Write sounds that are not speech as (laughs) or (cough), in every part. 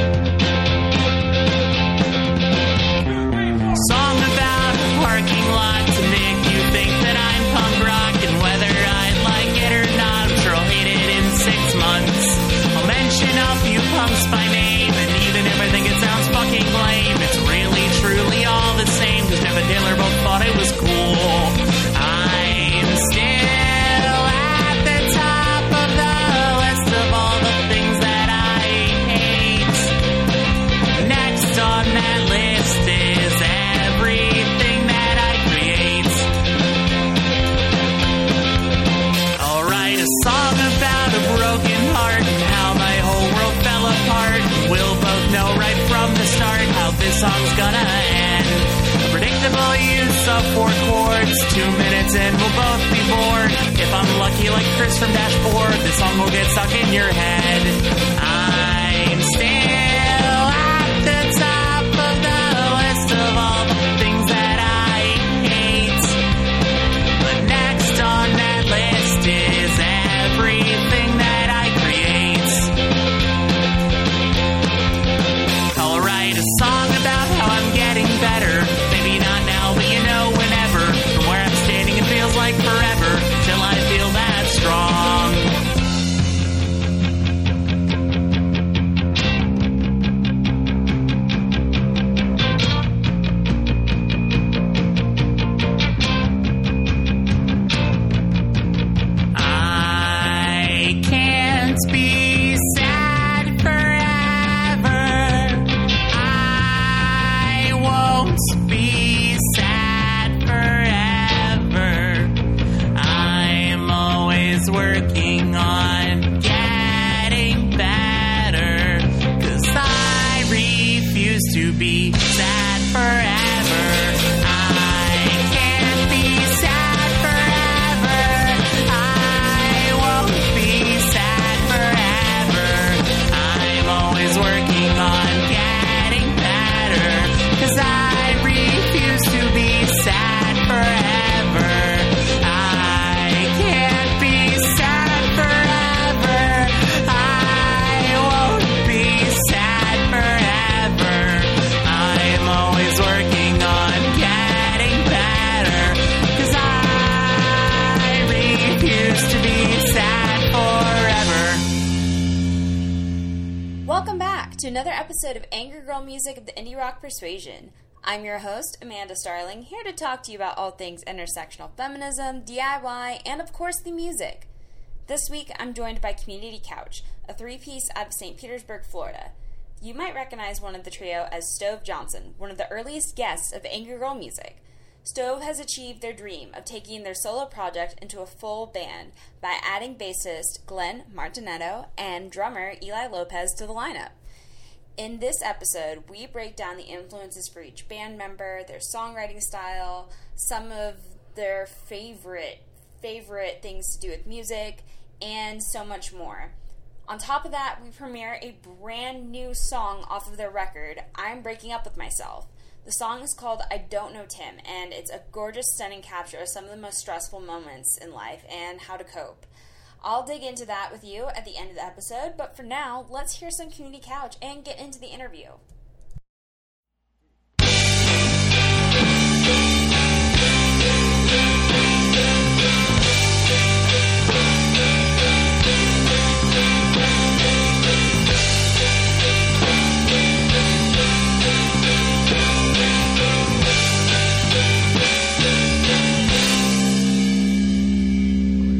Song song will get stuck in your head. Girl Music of the Indie Rock Persuasion. I'm your host, Amanda Starling, here to talk to you about all things intersectional feminism, DIY, and of course the music. This week, I'm joined by Community Couch, a three piece out of St. Petersburg, Florida. You might recognize one of the trio as Stove Johnson, one of the earliest guests of Angry Girl Music. Stove has achieved their dream of taking their solo project into a full band by adding bassist Glenn Martinetto and drummer Eli Lopez to the lineup. In this episode, we break down the influences for each band member, their songwriting style, some of their favorite favorite things to do with music, and so much more. On top of that, we premiere a brand new song off of their record, I'm Breaking Up with Myself. The song is called I Don't Know Tim, and it's a gorgeous, stunning capture of some of the most stressful moments in life and how to cope. I'll dig into that with you at the end of the episode, but for now, let's hear some Community Couch and get into the interview.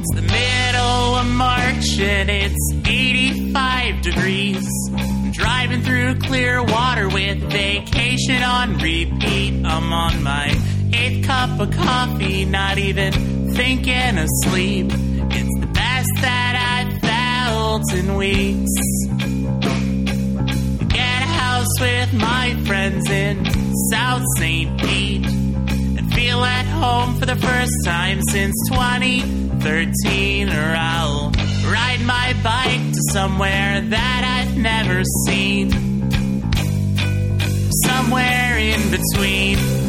It's the middle of March and it's 85 degrees. Driving through Clearwater with vacation on repeat. I'm on my eighth cup of coffee, not even thinking of sleep. It's the best that I've felt in weeks. Get a house with my friends in South St. Pete feel at home for the first time since 2013. Or I'll ride my bike to somewhere that I've never seen. Somewhere in between.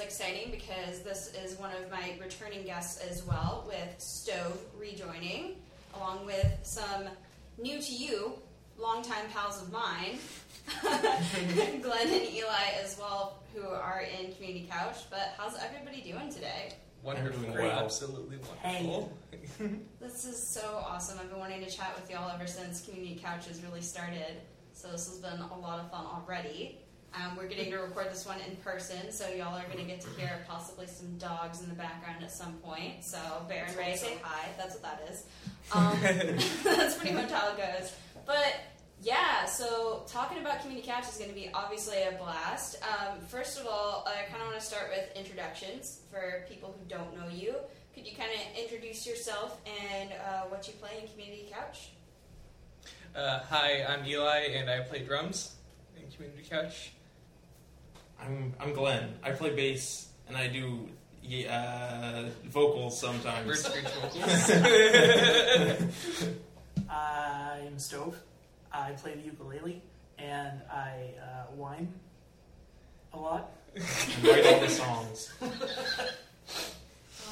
Exciting because this is one of my returning guests as well, with Stove rejoining, along with some new to you, longtime pals of mine, (laughs) Glenn and Eli as well, who are in Community Couch. But how's everybody doing today? Wonderful. Well. Absolutely wonderful. Hey. (laughs) This is so awesome. I've been wanting to chat with y'all ever since Community Couch has really started. So this has been a lot of fun already. Um, we're getting to record this one in person, so y'all are going to get to hear possibly some dogs in the background at some point. So Bear and Ray say hi. That's what that is. Um, (laughs) that's pretty much how it goes. But yeah, so talking about Community Couch is going to be obviously a blast. Um, first of all, I kind of want to start with introductions for people who don't know you. Could you kind of introduce yourself and uh, what you play in Community Couch? Uh, hi, I'm Eli, and I play drums in Community Couch. I'm I'm Glenn. I play bass and I do uh, vocals Bird sometimes. screech vocals. (laughs) I'm Stove. I play the ukulele and I uh, whine a lot. and write all the songs.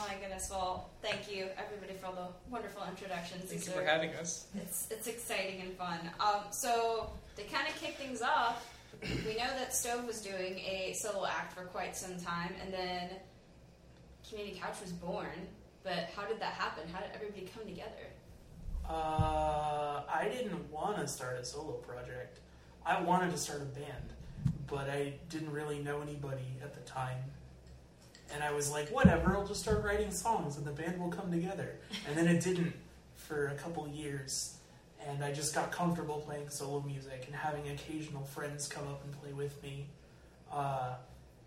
Oh my goodness! Well, thank you everybody for all the wonderful introductions. Thank These you for having us. It's it's exciting and fun. Um, so to kind of kick things off, we know that Stove was doing a solo act for quite some time, and then Community Couch was born. But how did that happen? How did everybody come together? Uh, I didn't want to start a solo project. I wanted to start a band, but I didn't really know anybody at the time. And I was like, whatever, I'll just start writing songs and the band will come together. And then it didn't for a couple years. And I just got comfortable playing solo music and having occasional friends come up and play with me. Uh,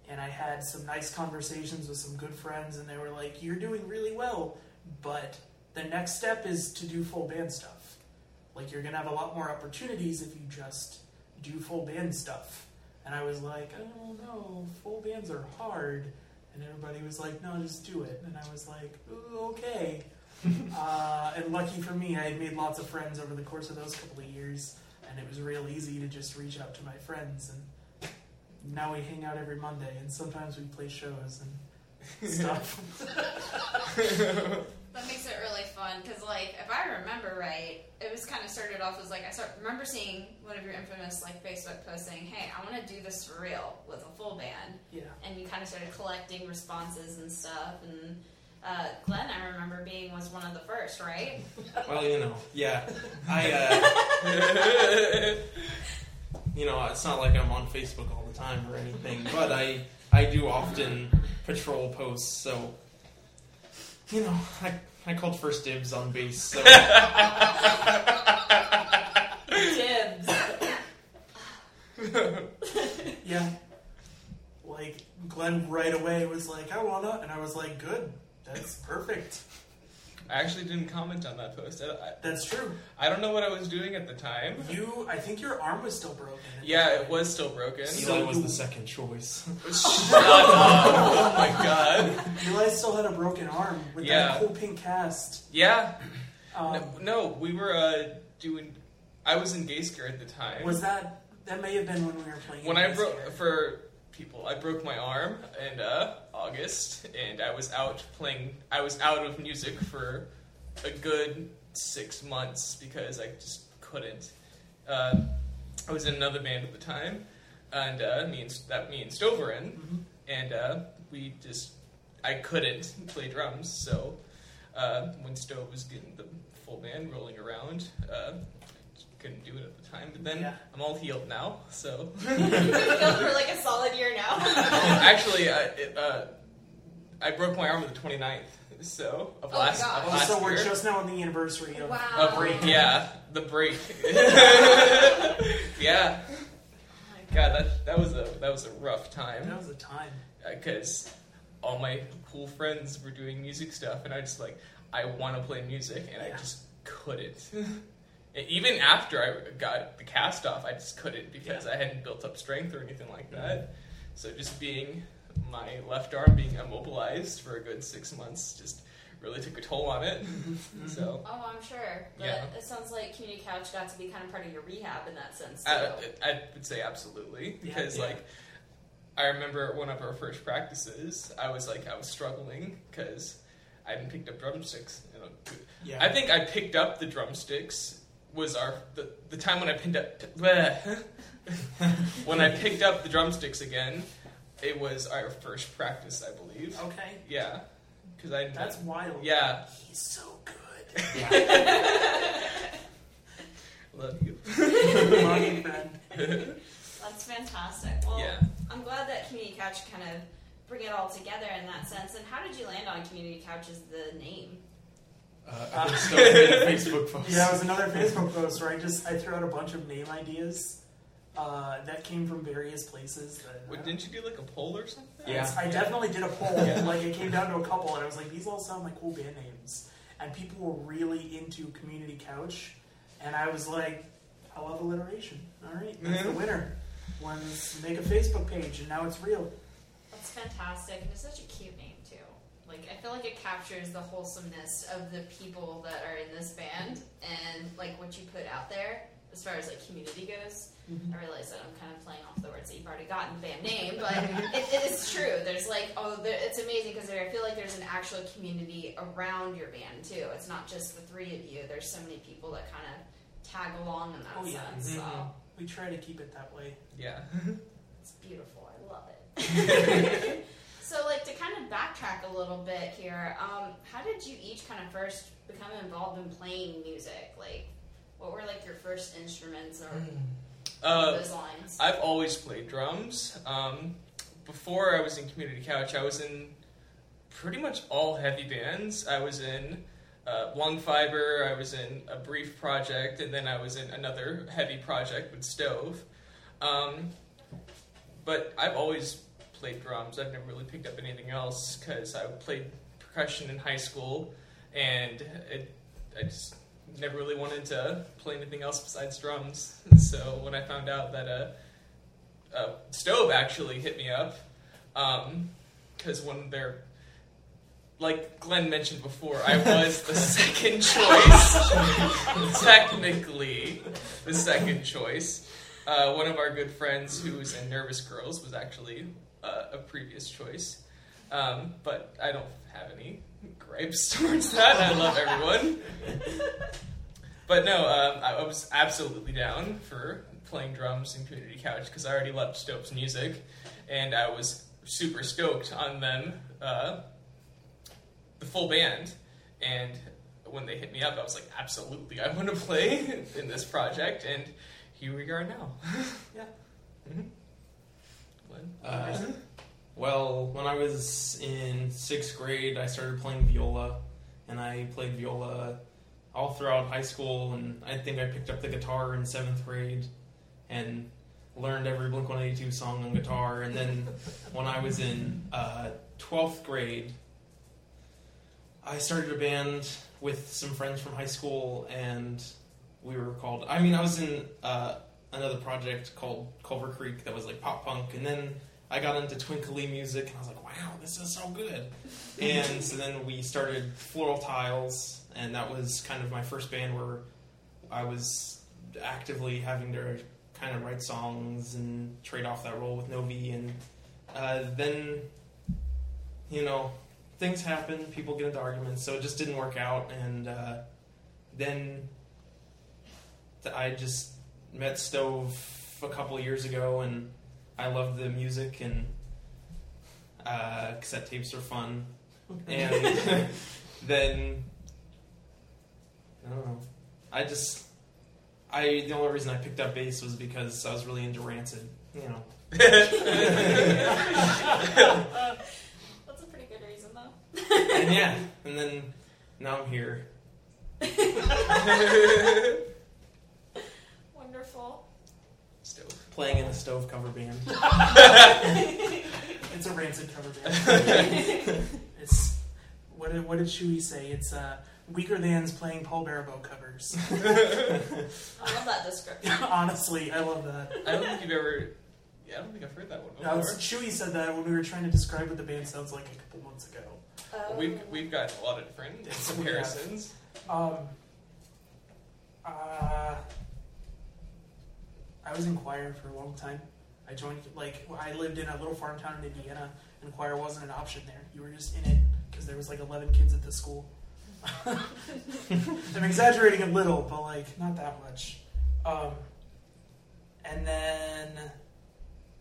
and I had some nice conversations with some good friends, and they were like, You're doing really well, but the next step is to do full band stuff. Like, you're gonna have a lot more opportunities if you just do full band stuff. And I was like, I don't know, full bands are hard. And everybody was like, no, just do it. And I was like, Ooh, okay. (laughs) uh, and lucky for me, I had made lots of friends over the course of those couple of years. And it was real easy to just reach out to my friends. And now we hang out every Monday, and sometimes we play shows and (laughs) stuff. (laughs) That makes it really fun because, like, if I remember right, it was kind of started off as like I start remember seeing one of your infamous like Facebook posts saying, "Hey, I want to do this for real with a full band," yeah. and you kind of started collecting responses and stuff. And uh, Glenn, I remember being was one of the first, right? (laughs) Well, you know, yeah. (laughs) I, uh, you know, it's not like I'm on Facebook all the time or anything, but I I do often patrol posts, so you know, I I called first dibs on bass, so Dibs. (laughs) Yeah. Like Glenn right away was like, I wanna, and I was like, good, that's perfect. I actually didn't comment on that post. I, I, That's true. I don't know what I was doing at the time. You, I think your arm was still broken. Yeah, it was still broken. Eli was the second choice. (laughs) Shut up. Oh my god. Eli still had a broken arm with Yeah. that whole pink cast. Yeah. Um, No, no, we were uh, doing. I was in Gaysker at the time. Was that that may have been when we were playing? when I Games broke here. for people, I broke my arm in uh, August, and I was out playing. I was out of music for a good six months because I just couldn't. Uh, I was in another band at the time, and uh, me and that me and Stove were in, Mhm. and uh, we just I couldn't play drums, so uh, when Stove was getting the full band rolling around. Uh, couldn't do it at the time, but then Yeah. I'm all healed now, so You've been healed for like a solid year now. (laughs) Actually, I, it, uh, I broke my arm on the 29th, so of Oh my last, gosh. of Oh, last so we're year. just now on the anniversary of. wow. Of break, yeah, the break. (laughs) (laughs) yeah, God, that that was a that was a rough time That was a time. because all my cool friends were doing music stuff, and I just like I want to play music, and I just couldn't. And Even after I got the cast off, I just couldn't because I hadn't built up strength or anything like that. So just being my left arm being immobilized for a good six months just really took a toll on it. Mm-hmm. So Oh, I'm sure. But Yeah. it sounds like Community Couch got to be kind of part of your rehab in that sense. Uh, I, too. I would say absolutely because Yeah. like I remember one of our first practices. I was like, I was struggling because I hadn't picked up drumsticks. You know, Yeah. I think I picked up the drumsticks was our the, the time when I picked up (laughs) when I picked up the drumsticks again. It was our first practice, I believe. okay. Yeah, because I That's wild. yeah He's so good. (laughs) love you. (laughs) Love friend. That's fantastic. Well, Yeah. I'm glad that Community Couch kind of bring it all together in that sense. And how did you land on Community Couch as the name? Uh, I think Stove made a Facebook post. Yeah, it was another Facebook post where I just I threw out a bunch of name ideas uh, that came from various places. That, Wait, didn't you do like a poll or something? Yeah. I definitely did a poll. Yeah. (laughs) Like it came down to a couple, and I was like, these all sound like cool band names. And people were really into Community Couch, and I was like, I love alliteration. All right, that's the Mhm. winner. Was make a Facebook page, and now it's real. That's fantastic, and it's such a cute name too. Like I feel like it captures the wholesomeness of the people that are in this band, and like what you put out there as far as like community goes. I realize that I'm kind of playing off the words that you've already gotten the band name, but it, it is true. There's like, oh, there, it's amazing because I feel like there's an actual community around your band too. It's not just the three of you. There's so many people that kind of tag along in that Oh, yeah. sense. So Mhm. We try to keep it that way. Yeah. it's beautiful. I love it. (laughs) (laughs) so, like to kind of backtrack a little bit here, um, how did you each kind of first become involved in playing music? Like, what were like your first instruments or Uh, those lines? I've always played drums. Um, before I was in Community Couch, I was in pretty much all heavy bands. I was in uh, Lung Fiber, I was in a brief project, and then I was in another heavy project with Stove. Um, but I've always played drums. I've never really picked up anything else because I played percussion in high school, and it, I just never really wanted to play anything else besides drums. So when I found out that uh, uh, Stove actually hit me up, because when they're like Glenn mentioned before, I was the (laughs) second choice. Technically, the second choice. Uh, one of our good friends who was in Nervous Girls was actually uh, a previous choice. Um, but I don't have any gripes (laughs) towards that. I love everyone. (laughs) But no, um, I was absolutely down for playing drums in Community Couch because I already loved Stove's music, and I was super stoked on them, uh, the full band. And when they hit me up, I was like, absolutely, I want to play (laughs) in this project, and here we are now. Yeah. Mhm. Uh, well, when I was in sixth grade, I started playing viola, and I played viola all throughout high school, and I think I picked up the guitar in seventh grade, and learned every Blink One Eighty Two song on guitar. And then (laughs) when I was in uh, twelfth grade, I started a band with some friends from high school, and we were called. I mean, I was in uh, another project called Culver Creek that was like pop punk, and then I got into twinkly music, and I was like, "Wow, this is so good!" (laughs) and so then we started Floral Tiles, and that was kind of my first band where I was actively having to kind of write songs and trade off that role with Novi, and uh, then you know things happen, people get into arguments, so it just didn't work out, and uh, then th- I just met Stove a couple of years ago, and I loved the music, and uh, cassette tapes are fun, and (laughs) then I don't know. I just I the only reason I picked up bass was because I was really into Rancid, you know. (laughs) That's a pretty good reason, though. And yeah, and then now I'm here. (laughs) Wonderful. Stove. Playing in a stove cover band. (laughs) It's a rancid cover band. (laughs) it's what did what did Shui say? It's uh, Weakerthans playing Paul Baribeau covers. (laughs) I love that description. Honestly, I love that. I don't think you've ever. Yeah, I don't think I've heard that one Now, before. Shui said that when we were trying to describe what the band sounds like a couple months ago. Um, We've we've got a lot of different Yes, we have. comparisons. Um, uh, I was in choir for a long time. I joined like I lived in a little farm town in Indiana, and choir wasn't an option there. You were just in it because there was like 11 kids at the school. (laughs) I'm exaggerating a little, but like not that much. Um, and then,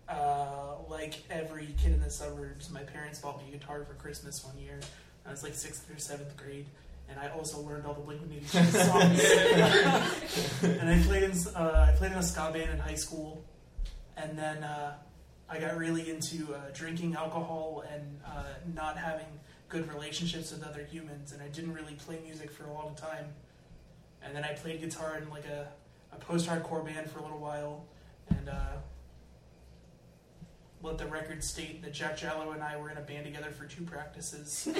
uh, like every kid in the suburbs, my parents bought me a guitar for Christmas one year. I was like sixth or seventh grade, and I also learned all the Blink One Eighty Two songs. (laughs) and I played in uh, I played in a ska band in high school, and then uh, I got really into uh, drinking alcohol and uh, not having good relationships with other humans, and I didn't really play music for a long time. And then I played guitar in like a, a post-hardcore band for a little while, and uh, let the record state that Jack Jallow and I were in a band together for two practices, (laughs)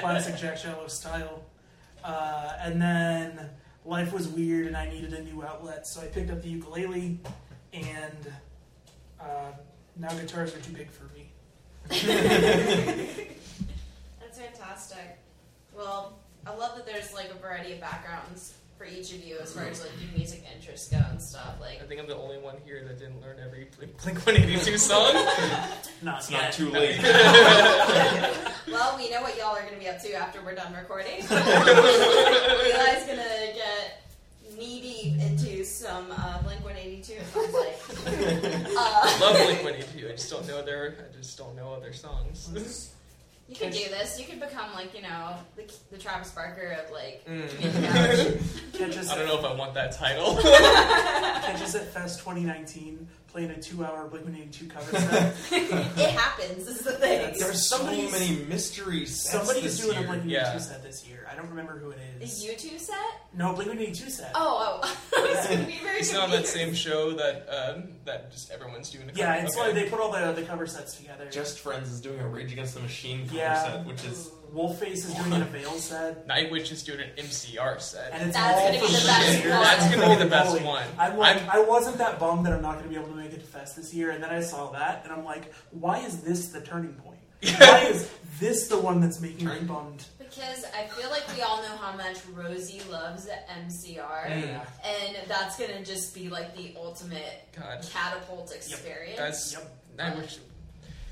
classic Jack Jallow style. Uh, and then life was weird, and I needed a new outlet, so I picked up the ukulele, and uh, now guitars are too big for me. (laughs) That's fantastic. Well, I love that there's like a variety of backgrounds for each of you as far as like your music interests go and stuff. Like, I think I'm the only one here that didn't learn every Blink 182 song. (laughs) Not It's yet. not too late. (laughs) well, we know what y'all are going to be up to after we're done recording. Eli's going to get knee deep into some uh, Blink 182. It sounds like. (laughs) Uh, Love Blink 182. I just don't know their. I just don't know other songs. You could do this. You could become like you know the, the Travis Barker of like Mm. community college. (laughs) Catch us, I don't know if I want that title. (laughs) catch us at Fest 2019 playing a two-hour Blink-182 cover (laughs) set. it happens. Is the thing. There's so many mystery sets Somebody's this doing year. a Blink-182 Yeah. set this year. I don't remember who it The is. U2 set? No, Blink-182 set. Oh, oh. I was gonna be very It's not on that same show that um, that just everyone's doing. A yeah, cover- it's okay. like they put all the the cover sets together. Just Friends is doing a Rage Against the Machine cover Yeah. set, which is Wolfface is doing an Avail set. Nightwish is doing an MCR set. And it's That's all gonna be for the best free. one. That's gonna be the Holy best moly. one. I'm like, I'm- I wasn't that bummed that I'm not going to be able to make it to Fest this year, and then I saw that, and I'm like, why is this the turning point? (laughs) why is this the one that's making me bummed? Because I feel like we all know how much Rosie loves MCR, Mm. and that's gonna just be like the ultimate God, catapult experience. that's Yep. Nightwish.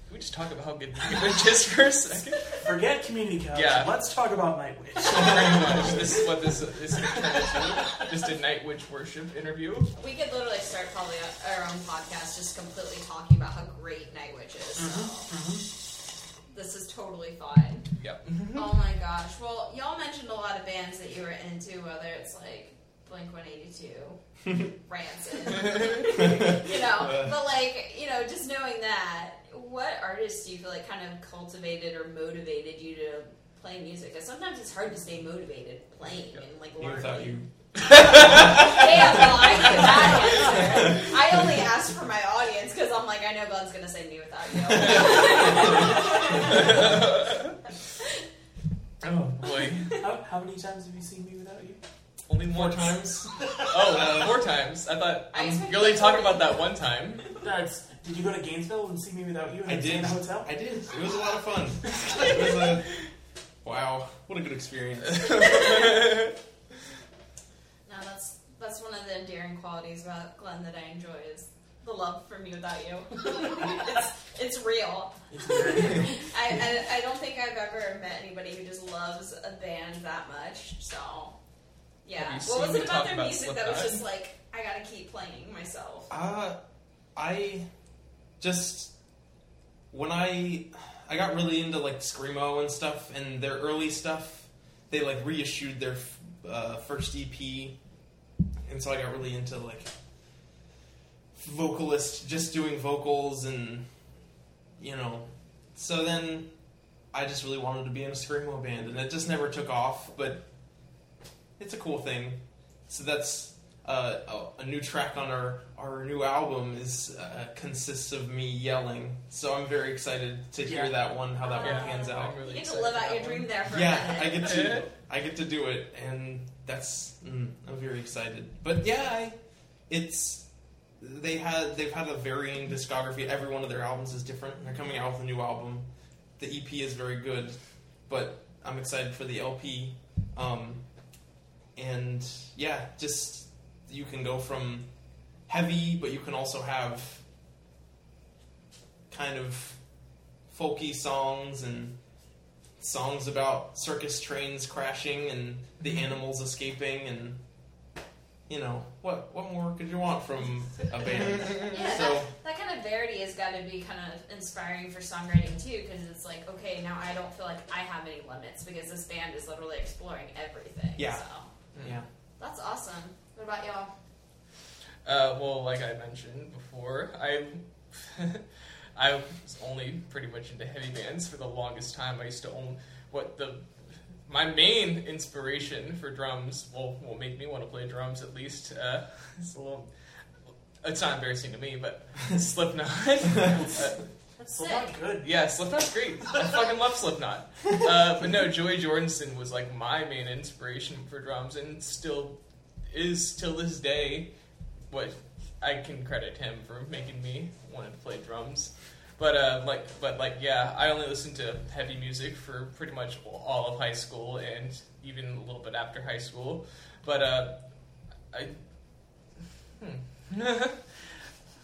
Can we just talk about how good Nightwish is for a second? Forget Community Couch. Yeah. Let's talk about Nightwish. (laughs) Pretty much. This is what this this is going to turn into. Just a Nightwish worship interview. we could literally start probably our own podcast just completely talking about how great Nightwish is. So. Mm-hmm, mm-hmm. This is totally fine. Yep. Mm-hmm. oh my gosh. Well, y'all mentioned a lot of bands that you were into, whether it's like Blink 182, (laughs) Rancid, (laughs) you know. But like, you know, just knowing that, what artists do you feel like kind of cultivated or motivated you to play music? Because sometimes it's hard to stay motivated playing and like learning. without you. (laughs) Damn, well, I knew that answer. I only asked for my audience because I'm like, I know God's gonna say mewithoutYou. (laughs) Oh boy. how, how many times have you seen mewithoutYou? Only Four one times. Oh, four times. I thought I um, expected you're only like talking about that one time. That's. Did you go to Gainesville and see mewithoutYou? And I did. in a hotel. I did. It was a lot of fun. (laughs) It was a wow. What a good experience. (laughs) no, that's that's one of the endearing qualities about Glenn that I enjoy is the love for me without you. (laughs) it's it's real. I, I I don't think I've ever met anybody who just loves a band that much. So yeah, Have you what was seen it about their about music that was just like I gotta keep playing myself? Uh, I just when I I got really into like screamo and stuff, and their early stuff, they like reissued their uh, first EP, and so I got really into like vocalist, just doing vocals, and you know, so then I just really wanted to be in a screamo band, and it just never took off, but it's a cool thing. So that's uh, a, a new track on our, our new album is uh, consists of me yelling. So I'm very excited to hear Yeah. that one, how that Yeah. one pans out. Really you get to live out your one. dream there for Yeah, a I minute. get to I get to do it, and that's mm, I'm very excited. But yeah, I, it's they had they've had a varying discography. Every one of their albums is different. They're coming out with a new album. The EP is very good, but I'm excited for the LP. Um, and yeah, just you can go from heavy, but you can also have kind of folky songs and songs about circus trains crashing and the mm-hmm. animals escaping and you know what what more could you want from a band? (laughs) Yeah, So- that, that kind of variety has got to be kind of inspiring for songwriting too, because it's like, okay, now I don't feel like I have any limits because this band is literally exploring everything. Yeah. So Yeah. that's awesome. What about y'all? Uh, well, like I mentioned before, I (laughs) I was only pretty much into heavy bands for the longest time. I used to own what the my main inspiration for drums. Well, will make me want to play drums at least. Uh, (laughs) it's a little. It's not embarrassing to me, but (laughs) Slipknot. uh, That's So sick. not good. yeah, Slipknot's great. I fucking love Slipknot. Uh, but no, Joey Jordison was like my main inspiration for drums, and still is till this day what I can credit him for making me want to play drums. But uh, like, but like, yeah, I only listened to heavy music for pretty much all of high school and even a little bit after high school. But uh, I, hmm. (laughs)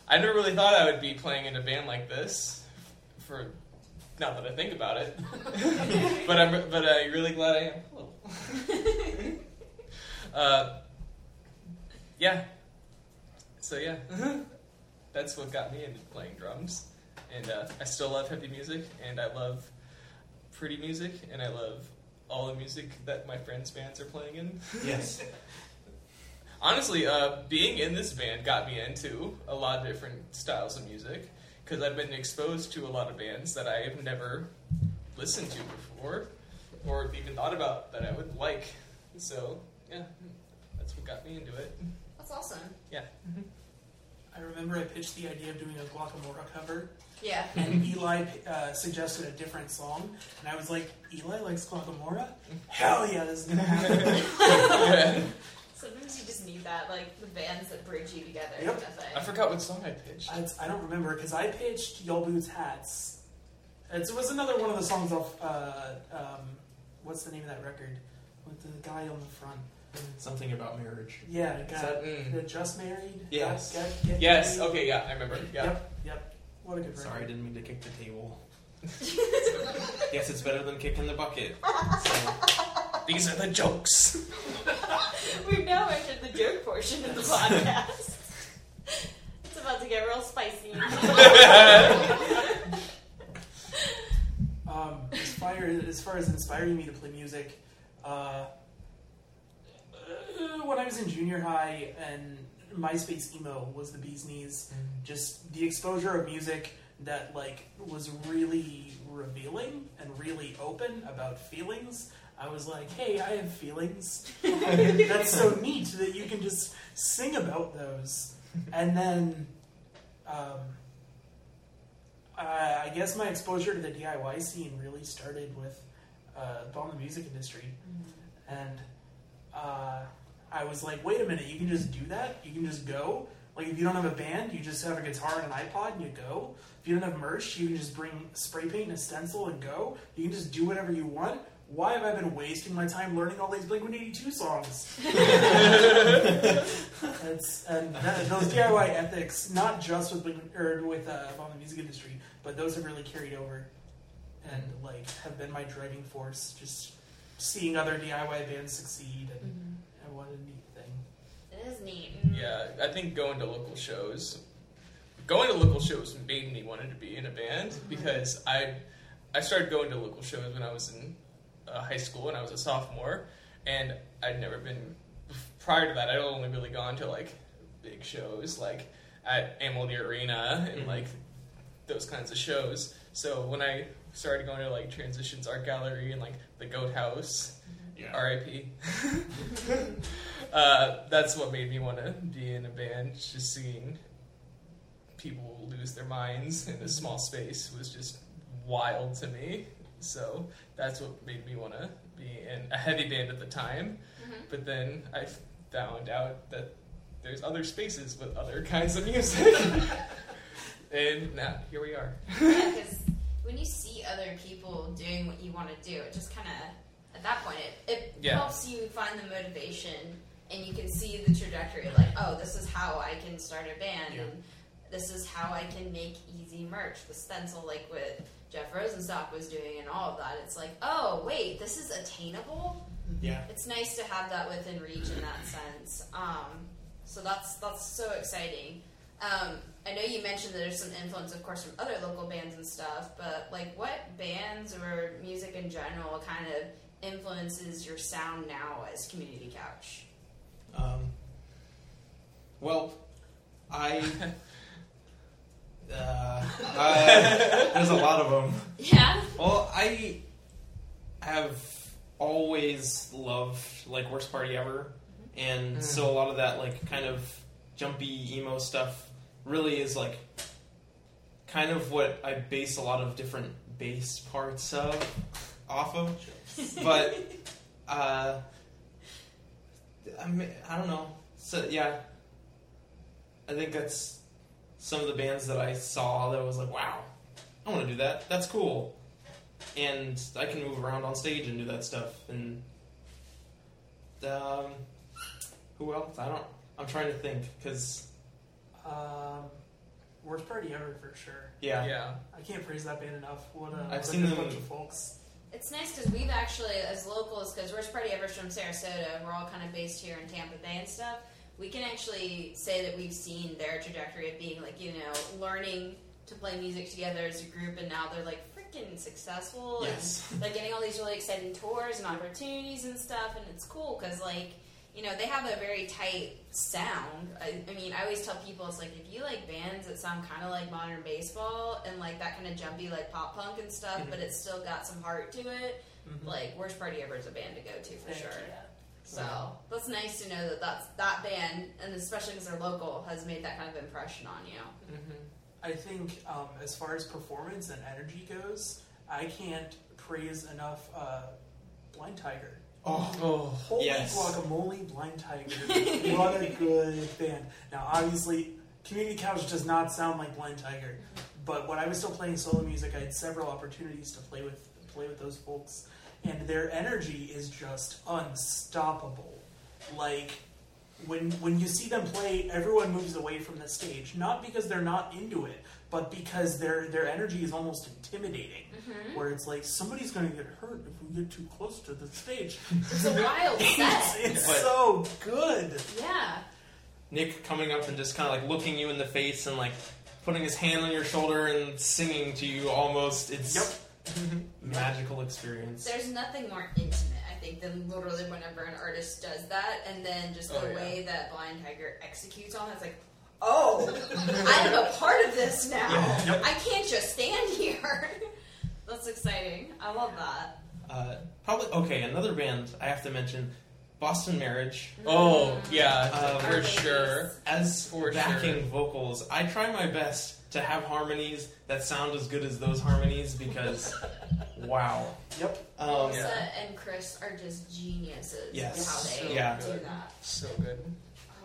I never really thought I would be playing in a band like this. For now that I think about it, (laughs) but I'm but I'm really glad I am. (laughs) Uh, yeah. So yeah, (laughs) that's what got me into playing drums, and uh, I still love heavy music, and I love pretty music, and I love all the music that my friends' bands are playing in. Yes. (laughs) Honestly, uh, being in this band got me into a lot of different styles of music because I've been exposed to a lot of bands that I have never listened to before or even thought about that I would like. So, yeah, that's what got me into it. That's awesome. Yeah. I remember I pitched the idea of doing a Guacamora cover, Yeah. and Eli uh, suggested a different song, and I was like, Eli likes Guacamora? Hell yeah, this is gonna happen. (laughs) (laughs) Sometimes you just need that, like the bands that bridge you together. Yep. Kind of thing. I forgot what song I pitched. I, I don't remember because I pitched Y'all Boots Hats. It's, it was another one of the songs off. Uh, um, what's the name of that record with the guy on the front? Something about marriage. Yeah, got that- mm. the just married. Yes. Got- Get- Get Yes, Married. okay, yeah, I remember. Yeah. Yep. Yep. What a good record. Sorry, I didn't mean to kick the table. (laughs) yes, it's better than kicking the bucket. So, (laughs) These are the jokes. (laughs) We've now entered the joke portion of the podcast. it's about to get real spicy. Um, as, far, as far as inspiring me to play music, uh, when I was in junior high and MySpace emo was the bee's knees, just the exposure of music that like was really revealing and really open about feelings. I was like, hey, I have feelings. (laughs) That's so neat that you can just sing about those. And then, um, uh, I guess my exposure to the DIY scene really started with uh, Bomb the Music Industry. And uh, I was like, wait a minute, you can just do that? You can just go? Like, if you don't have a band, you just have a guitar and an iPod and you go. If you don't have merch, you can just bring spray paint and a stencil and go. You can just do whatever you want. Why have I been wasting my time learning all these Blink 182 songs? (laughs) It's, and that, those DIY ethics, not just with Blink, or with uh, Bomb the Music Industry, but those have really carried over and like have been my driving force. Just seeing other DIY bands succeed and, and what a neat thing. It is neat. Yeah, I think going to local shows, going to local shows made me wanted to be in a band because I, I started going to local shows when I was in uh, high school and I was a sophomore, and I'd never been. Prior to that, I'd only really gone to like big shows like at Amalie Arena and Mhm. like those kinds of shows. So when I started going to like Transitions Art Gallery and like the Goat House, yeah. R.I.P. (laughs) (laughs) uh, that's what made me want to be in a band. Just seeing people lose their minds in a small space was just wild to me. So that's what made me want to be in a heavy band at the time. But then I found out that there's other spaces with other kinds of music. (laughs) and now here we are. Yeah, because when you see other people doing what you want to do, it just kind of, at that point, it, it Yeah. helps you find the motivation and you can see the trajectory. Like, oh, this is how I can start a band. Yeah. And this is how I can make easy merch. The stencil, like what Jeff Rosenstock was doing, and all of that. It's like, oh wait, this is attainable. Yeah. It's nice to have that within reach in that sense. Um, so that's that's so exciting. Um, I know you mentioned that there's some influence, of course, from other local bands and stuff. But like, what bands or music in general kind of influences your sound now as Community Couch? Um, well, I. (laughs) Uh, uh, there's a lot of them. Yeah. Well, I have always loved like worst party ever, and so a lot of that like kind of jumpy emo stuff really is like kind of what I base a lot of different bass parts of off of. But (laughs) uh, I mean, I don't know. So yeah, I think that's some of the bands that I saw that was like, wow, I want to do that. That's cool and I can move around on stage and do that stuff. And um, who else? I don't. I'm trying to think because Um, worst party ever for sure. yeah, Yeah. I can't praise that band enough. What a, I've what a seen good them- bunch of folks. It's nice because we've actually, as locals, because Worst Party Ever's from Sarasota, we're all kind of based here in Tampa Bay and stuff. We can actually say that we've seen their trajectory of being like, you know, learning to play music together as a group, and now they're like freaking successful, Yes. and they're getting all these really exciting tours and opportunities and stuff, and it's cool because like. You know, they have a very tight sound. I, I mean, I always tell people it's like if you like bands that sound kind of like modern baseball and like that kind of jumpy like pop punk and stuff, but it's still got some heart to it. Like Worst Party Ever is a band to go to for Heck sure. yeah. So that's nice to know that that's that band, and especially because they're local, has made that kind of impression on you. I think um, as far as performance and energy goes, I can't praise enough uh, Blind Tiger. Oh, Oh. Holy Yes. guacamole, Blind Tiger. (laughs) what a good band. Now, obviously, Community Couch does not sound like Blind Tiger, but when I was still playing solo music, I had several opportunities to play with play with those folks, and their energy is just unstoppable. Like when when you see them play, everyone moves away from the stage, not because they're not into it, but because their their energy is almost intimidating. Mm-hmm. Where it's like somebody's going to get hurt if we get too close to the stage. It's a wild (laughs) set. it's But- so good. Yeah. Nick coming up and just kind of like looking you in the face and like putting his hand on your shoulder and singing to you almost. It's Yep. magical experience. There's nothing more intimate, I think, than literally whenever an artist does that, and then just the Oh, yeah. way that Blind Tiger executes on it. It's like, oh, (laughs) I'm a part of this now. Yeah. I can't just stand here. (laughs) That's exciting. I love that. Uh, probably okay. Another band I have to mention, Boston Marriage. Oh, yeah, Uh, for sure. As For backing sure. vocals, I try my best to have harmonies that sound as good as those harmonies because, (laughs) wow. Yep. Um, Elsa Yeah. and Chris are just geniuses. Yes. how they Yeah. do that. So good.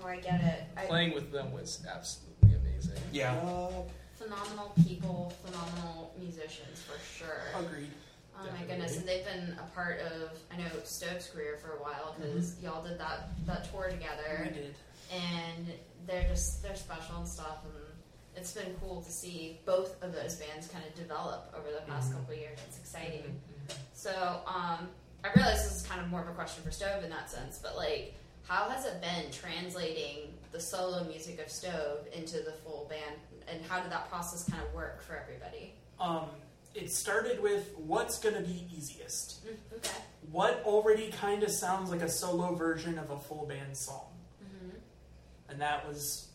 Oh, I get it. I, Playing with them was absolutely amazing. yeah. phenomenal people, phenomenal musicians for sure. Agreed. Oh my goodness, and they've been a part of I know Stove's career for a while because y'all did that that tour together. We did. and they're just they're special and stuff, and it's been cool to see both of those bands kind of develop over the past Mhm. couple years. It's exciting. So um, I realize this is kind of more of a question for Stove in that sense, but like, how has it been translating the solo music of Stove into the full band, and how did that process kind of work for everybody? Um, it started with what's going to be easiest. Mm, okay. What already kind of sounds like a solo version of a full band song. hmm And that was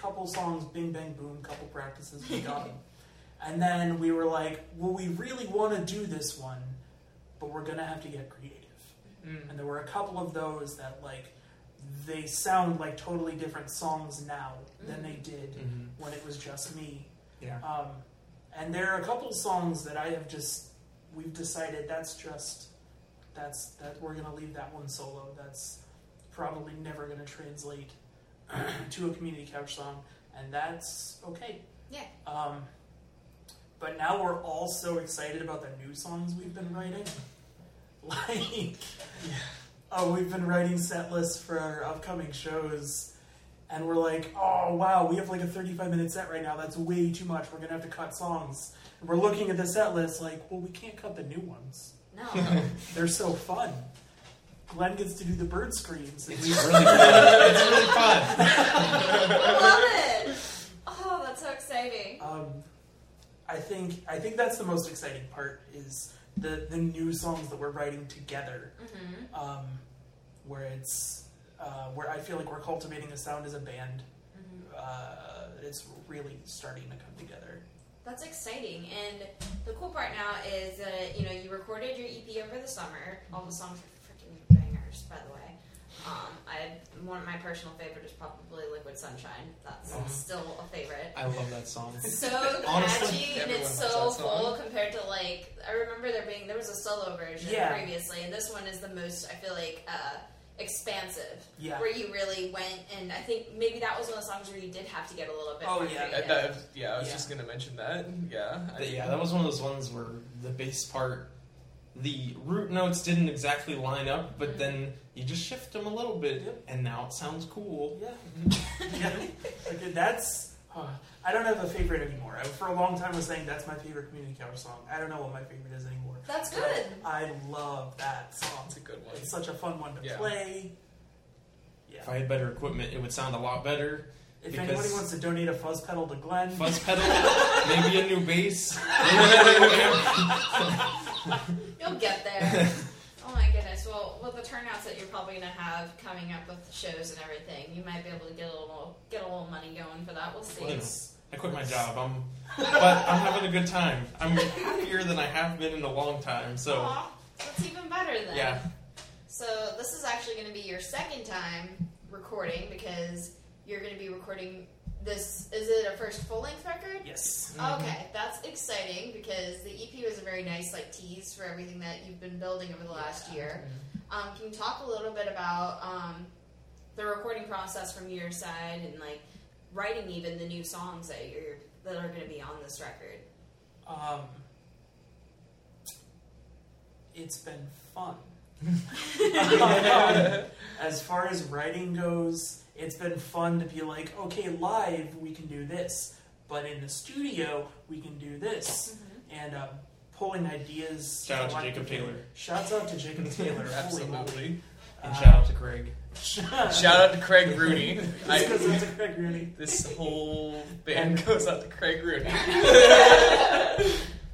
couple songs, bing bang boom, couple practices, we got 'em. (laughs) And then we were like, well, we really want to do this one, but we're going to have to get creative. Mm. And there were a couple of those that, like, they sound like totally different songs now than they did Mhm. when it was just me. Yeah. Um, and there are a couple songs that I have just we've decided that's just that's that we're gonna leave that one solo. That's probably never gonna translate (clears throat) to a community couch song, and that's okay. Yeah. Um, but now we're all so excited about the new songs we've been writing. (laughs) Like, yeah. oh, we've been writing set lists for our upcoming shows, and we're like, oh wow, we have like a 35 minute set right now. That's way too much. We're gonna have to cut songs. And we're looking at the set list like, well, we can't cut the new ones. No. (laughs) (laughs) They're so fun. Glenn gets to do the bird screams. It's really fun. It's really fun. I love it. Oh, that's so exciting. Um, I think I think that's the most exciting part is the the new songs that we're writing together. Mm-hmm. Um, where it's uh, where I feel like we're cultivating a sound as a band. Mm-hmm. Uh, it's really starting to come together. That's exciting. And the cool part now is that, you know, you recorded your EP over the summer. All the songs are freaking by the way. Um, I one of my personal favorite is probably Liquid Sunshine. That's Mhm. still a favorite. I love that song. So (laughs) catchy and it's so loves that song. full compared to like I remember there being there was a solo version Yeah. previously, and this one is the most I feel like uh, expansive. Yeah. Where you really went, and I think maybe that was one of the songs where you did have to get a little bit. Oh, more yeah. That- yeah, I was Yeah. just gonna mention that. Yeah, I- But yeah, that was one of those ones where the bass part, the root notes didn't exactly line up, but then you just shift them a little bit, Yep. and now it sounds cool. Yeah. yeah. Okay, that's. Uh, I don't have a favorite anymore. I, for a long time, I was saying that's my favorite community cover song. I don't know what my favorite is anymore. That's But good. I love that song. It's a good one. It's such a fun one to Yeah. play. Yeah. If I had better equipment, it would sound a lot better. If because- anybody wants to donate a fuzz pedal to Glenn, Fuzz pedal, (laughs) maybe a new bass, maybe a new amp. You'll get there. oh my goodness. Well, with the turnouts that you're probably gonna have coming up with shows and everything, you might be able to get a little get a little money going for that. We'll see. Well, you know, I quit my job. I'm, (laughs) but I'm having a good time. I'm happier than I have been in a long time. So Aw, that's even better then. yeah, So this is actually going to be your second time recording because you're going to be recording this. Is it a first full length record? yes. Okay, that's exciting because the EP was a very nice like tease for everything that you've been building over the last year. Um, can you talk a little bit about um, the recording process from your side and like writing even the new songs that you're that are going to be on this record? Um, it's been fun. (laughs) (laughs) Um, as far as writing goes, it's been fun to be like, okay, live we can do this, but in the studio we can do this, and um, pulling ideas. Shout out to Jacob like- Taylor. (laughs) Shouts out to Jacob Taylor. Absolutely. and Uh, shout out to Craig. (laughs) Shout out to Craig Rooney. (laughs) This goes out to Craig Rooney. this whole band goes out to Craig Rooney.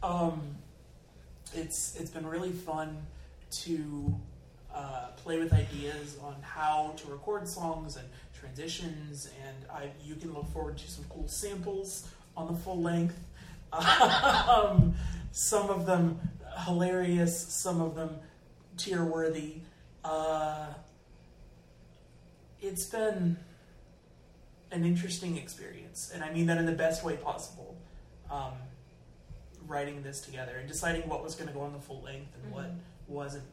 Um, it's it's been really fun to uh, play with ideas on how to record songs and transitions, and I you can look forward to some cool samples on the full length. (laughs) Um, some of them hilarious, some of them tear worthy. Uh, it's been an interesting experience, and I mean that in the best way possible. Um, writing this together and deciding what was going to go on the full length and what wasn't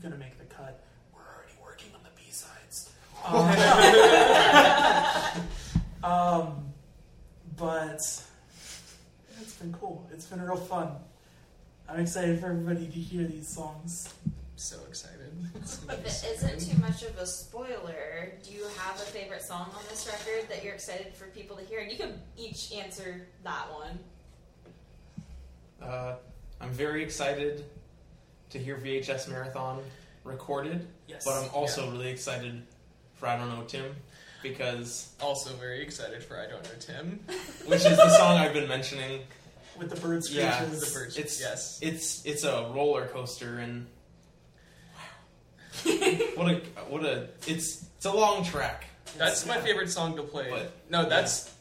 going to make the cut. We're already working on the B sides. Um, (laughs) um, but it's been cool. It's been real fun. I'm excited for everybody to hear these songs. so excited. It's If nice. it isn't too much of a spoiler, do you have a favorite song on this record that you're excited for people to hear? And you can each answer that one. Uh, I'm very excited to hear VHS Marathon recorded, Yes. but I'm also really excited for I Don't Know Tim because Also very excited for I Don't Know Tim. (laughs) which is the song I've been mentioning. with the bird Yeah, screeches. The birds. It's yes. it's it's a roller coaster and Wow. (laughs) what a what a it's it's a long track. That's my favorite song to play. But- no, that's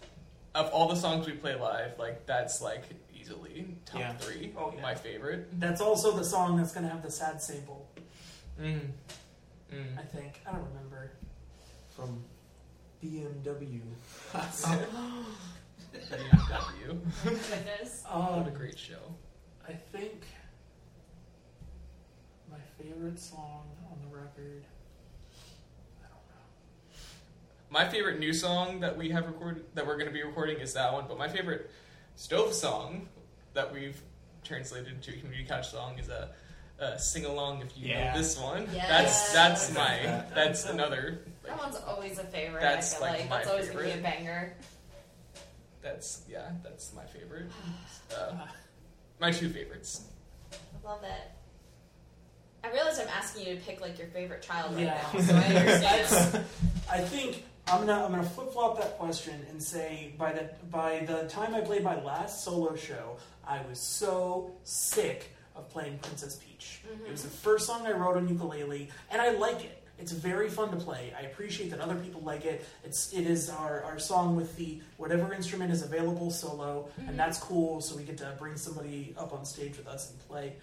of all the songs we play live. Like that's like easily top Yeah. three. Oh, yeah. My favorite. That's also the song that's going to have the sad sample, Mm. Mm. I think. I don't remember. From BMW. (laughs) BMW. Goodness. Um, What a great show. I think my favorite song on the record. I don't know. My favorite new song that we have recorded that we're going to be recording is that one. But my favorite stove song that we've translated to a community couch song is a. Uh, sing along if you Yeah. know this one. Yes. That's that's my that. that's another That one's always a favorite. That's, I feel like, like, my that's always gonna be a favorite. banger. That's yeah, that's my favorite. (sighs) Uh, my two favorites. I love it. I realize I'm asking you to pick like your favorite child right Yeah. now, so I understand. (laughs) I think I'm gonna I'm gonna flip flop that question and say by the by the time I played my last solo show, I was so sick of playing Princess Peach. It was the first song I wrote on ukulele, and I like it. It's very fun to play. I appreciate that other people like it. It's it is our, our song with the whatever instrument is available solo, and mm-hmm. that's cool. So we get to bring somebody up on stage with us and play.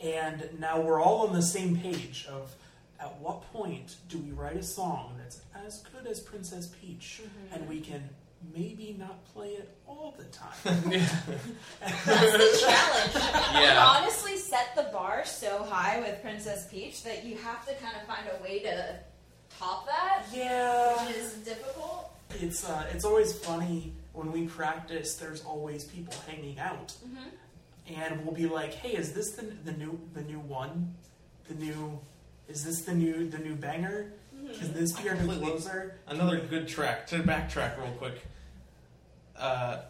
And now we're all on the same page of at what point do we write a song that's as good as Princess Peach mm-hmm. and we can maybe not play it all the time? (laughs) (laughs) That's the challenge. You Yeah. honestly set the bar so high with Princess Peach that you have to kind of find a way to top that, yeah. which is difficult. It's uh, it's always funny when we practice. There's always people hanging out, and we'll be like, "Hey, is this the the new the new one? The new is this the new the new banger? Can this be our new Completely. closer?" Another good track. To backtrack real quick. Uh,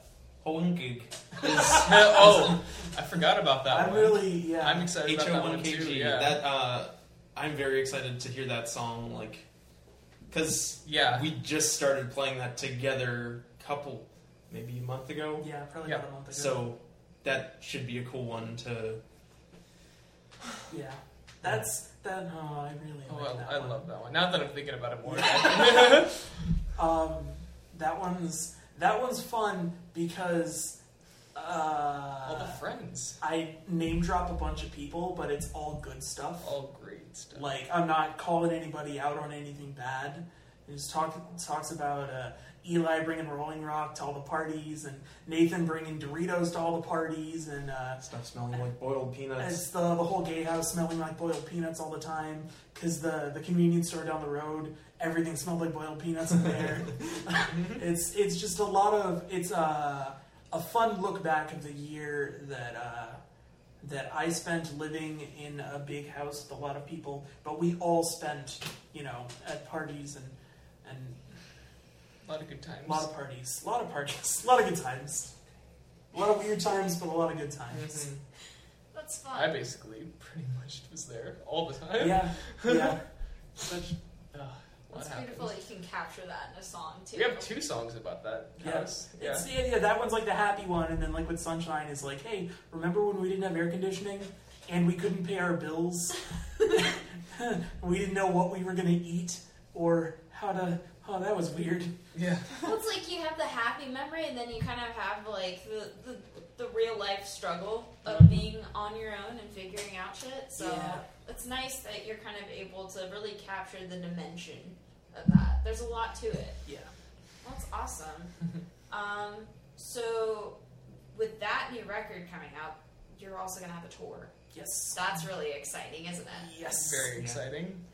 Hoengig (laughs) is oh, I forgot about that I'm one. really yeah. I'm excited about that one too. H-O-1-K-G. Yeah. That uh, I'm very excited to hear that song. Like, because yeah. we just started playing that together, couple maybe a month ago. yeah, probably Yeah. about a month ago. So that should be a cool one to. (sighs) yeah, that's that. Oh, I really Oh, like that I, I love that one. Now that I'm thinking about it more, (laughs) Um, that one's that one's fun because Uh, all the friends, I name drop a bunch of people, but it's all good stuff. all great stuff. Like I'm not calling anybody out on anything bad. It just talk, talks about uh, Eli bringing Rolling Rock to all the parties, and Nathan bringing Doritos to all the parties, and uh, Stuff smelling like boiled peanuts. it's the the whole gay house smelling like boiled peanuts all the time. Because the the convenience store down the road, everything smelled like boiled peanuts in there. (laughs) (laughs) it's it's just a lot of it's a a fun look back of the year that. Uh, that I spent living in a big house with a lot of people, but we all spent, you know, at parties and and A lot of good times. a lot of parties, a lot of parties, a (laughs) lot of good times, a lot of weird times, but a lot of good times. Mhm. That's fun. I basically pretty much was there all the time. Yeah, yeah. (laughs) Such. Uh, It's beautiful that you can capture that in a song too. We have two songs about that Yeah. house. Yeah. It's, yeah, yeah, that one's like the happy one, and then like with Sunshine is like, hey, remember when we didn't have air conditioning and we couldn't pay our bills? (laughs) we didn't know what we were gonna eat or how to. Oh, that was weird. Yeah. Well, it's like you have the happy memory, and then you kind of have like the, the, the real life struggle of being on your own and figuring out shit. So Yeah. it's nice that you're kind of able to really capture the dimension of that. There's a lot to it. Yeah. That's awesome. um, so with that new record coming out, you're also gonna have a tour. Yes. That's really exciting, isn't it? Yes. Very Yeah. exciting.